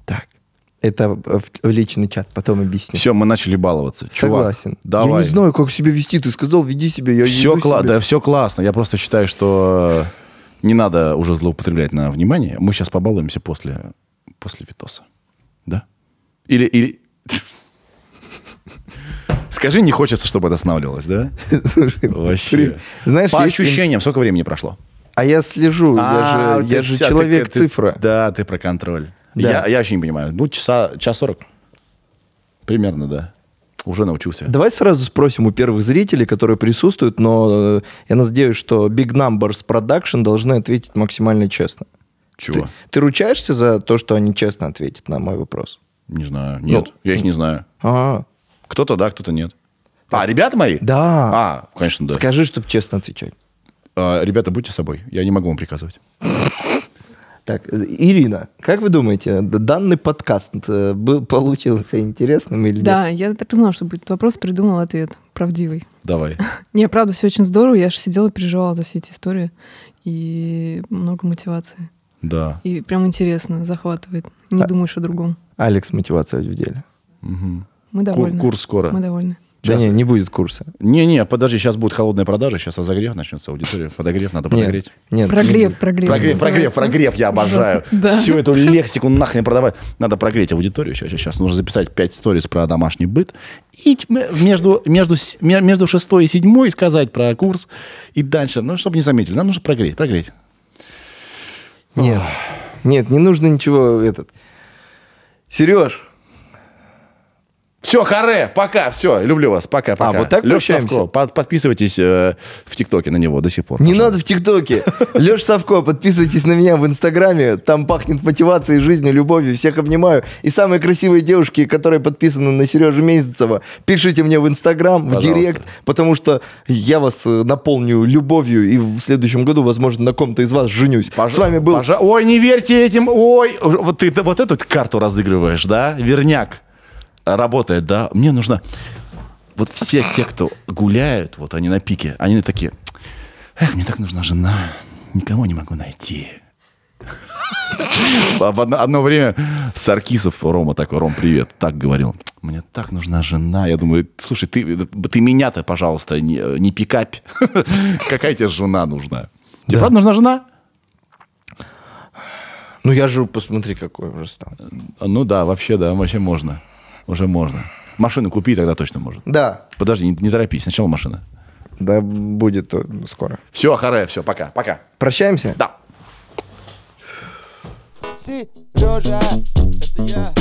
Так. Это в, в личный чат, потом объясню. Все, мы начали баловаться. Чувак, Согласен. давай. Я не знаю, как себя вести. Ты сказал, веди себя, я Все, веду себя. да, все классно. Я просто считаю, что не надо уже злоупотреблять на внимание. Мы сейчас побалуемся после, после Витоса. Да? Или... или... Скажи, не хочется, чтобы это останавливалось, да? Слушай, Вообще. при- Знаешь, По есть ощущениям, сколько времени прошло? А я слежу, А, я же, я же вся- ты- человек-цифра. ты- Да, ты про контроль. Да. Я, я вообще не понимаю. Ну, часа, час сорок. Примерно, да. Уже научился. Давай сразу спросим у первых зрителей, которые присутствуют, но э, я надеюсь, что Big Numbers Production должны ответить максимально честно. Чего? Ты, ты ручаешься за то, что они честно ответят на мой вопрос? Не знаю. Нет, Ну, я их не знаю. А, Кто-то да, кто-то нет. А, ребята мои? да. А, конечно, да. Скажи, чтобы честно отвечать. А, ребята, будьте собой. Я не могу вам приказывать. Так, Ирина, как вы думаете, данный подкаст э, был, получился интересным или Да, я так и знала, что будет вопрос, придумал ответ правдивый. Давай. Не, правда, все очень здорово. Я же сидела и переживала за все эти истории. И много мотивации. Да. И прям интересно, захватывает. Не А- думаешь о другом. нет? Алекс мотивация в деле. Мгм. Мы Кур- довольны. курс скоро. Мы довольны. Да Сейчас. не, не будет курса. Не-не, подожди, сейчас будет холодная продажа, сейчас разогрев начнется, аудитория. Подогрев, надо подогреть. Нет, нет, не Прогрев, прогрев. Прогрев, прогрев, прогрев, я обожаю. Да. Всю эту лексику нахрен продавать. Надо прогреть аудиторию. Сейчас, сейчас нужно записать 5 сториз про домашний быт. И тьм- между, между, между шестой и седьмой сказать про курс. И дальше, ну, чтобы не заметили. Нам нужно прогреть, прогреть. Нет, нет, не нужно ничего этот. Сереж, Все, харе, пока, все, люблю вас, пока, пока. вот так прощаемся? Савко, под- подписывайтесь э, в ТикТоке на него до сих пор. Не пожалуйста. надо в ТикТоке. Леш Савко, подписывайтесь на меня в Инстаграме. Там пахнет мотивацией, жизнью, любовью. Всех обнимаю. И самые красивые девушки, которые подписаны на Сережу Месяцева, пишите мне в Инстаграм, в Пожалуйста. Директ, потому что я вас э, наполню любовью. И в следующем году, возможно, на ком-то из вас женюсь. Пожа- С вами был... пожа- Ой, не верьте этим, ой, вот ты вот эту карту разыгрываешь, да? Верняк работает, да? Мне нужно... Вот все те, кто гуляют, вот они на пике, они такие, эх, мне так нужна жена, никого не могу найти. В одно, одно время Саркисов, Рома такой, Ром, привет, так говорил. Мне так нужна жена. Я думаю, слушай, ты, ты меня-то, пожалуйста, не, не пикапь. Какая тебе жена нужна? Тебе правда нужна жена? Ну я же, посмотри, какой уже стал. Ну да, вообще да, вообще можно. Уже можно. Машину купи, тогда точно можно. Да. Подожди, не, не торопись, сначала машина. Да будет э, скоро. Все, харе, все, пока, пока. Прощаемся? Да. Сережа, это я.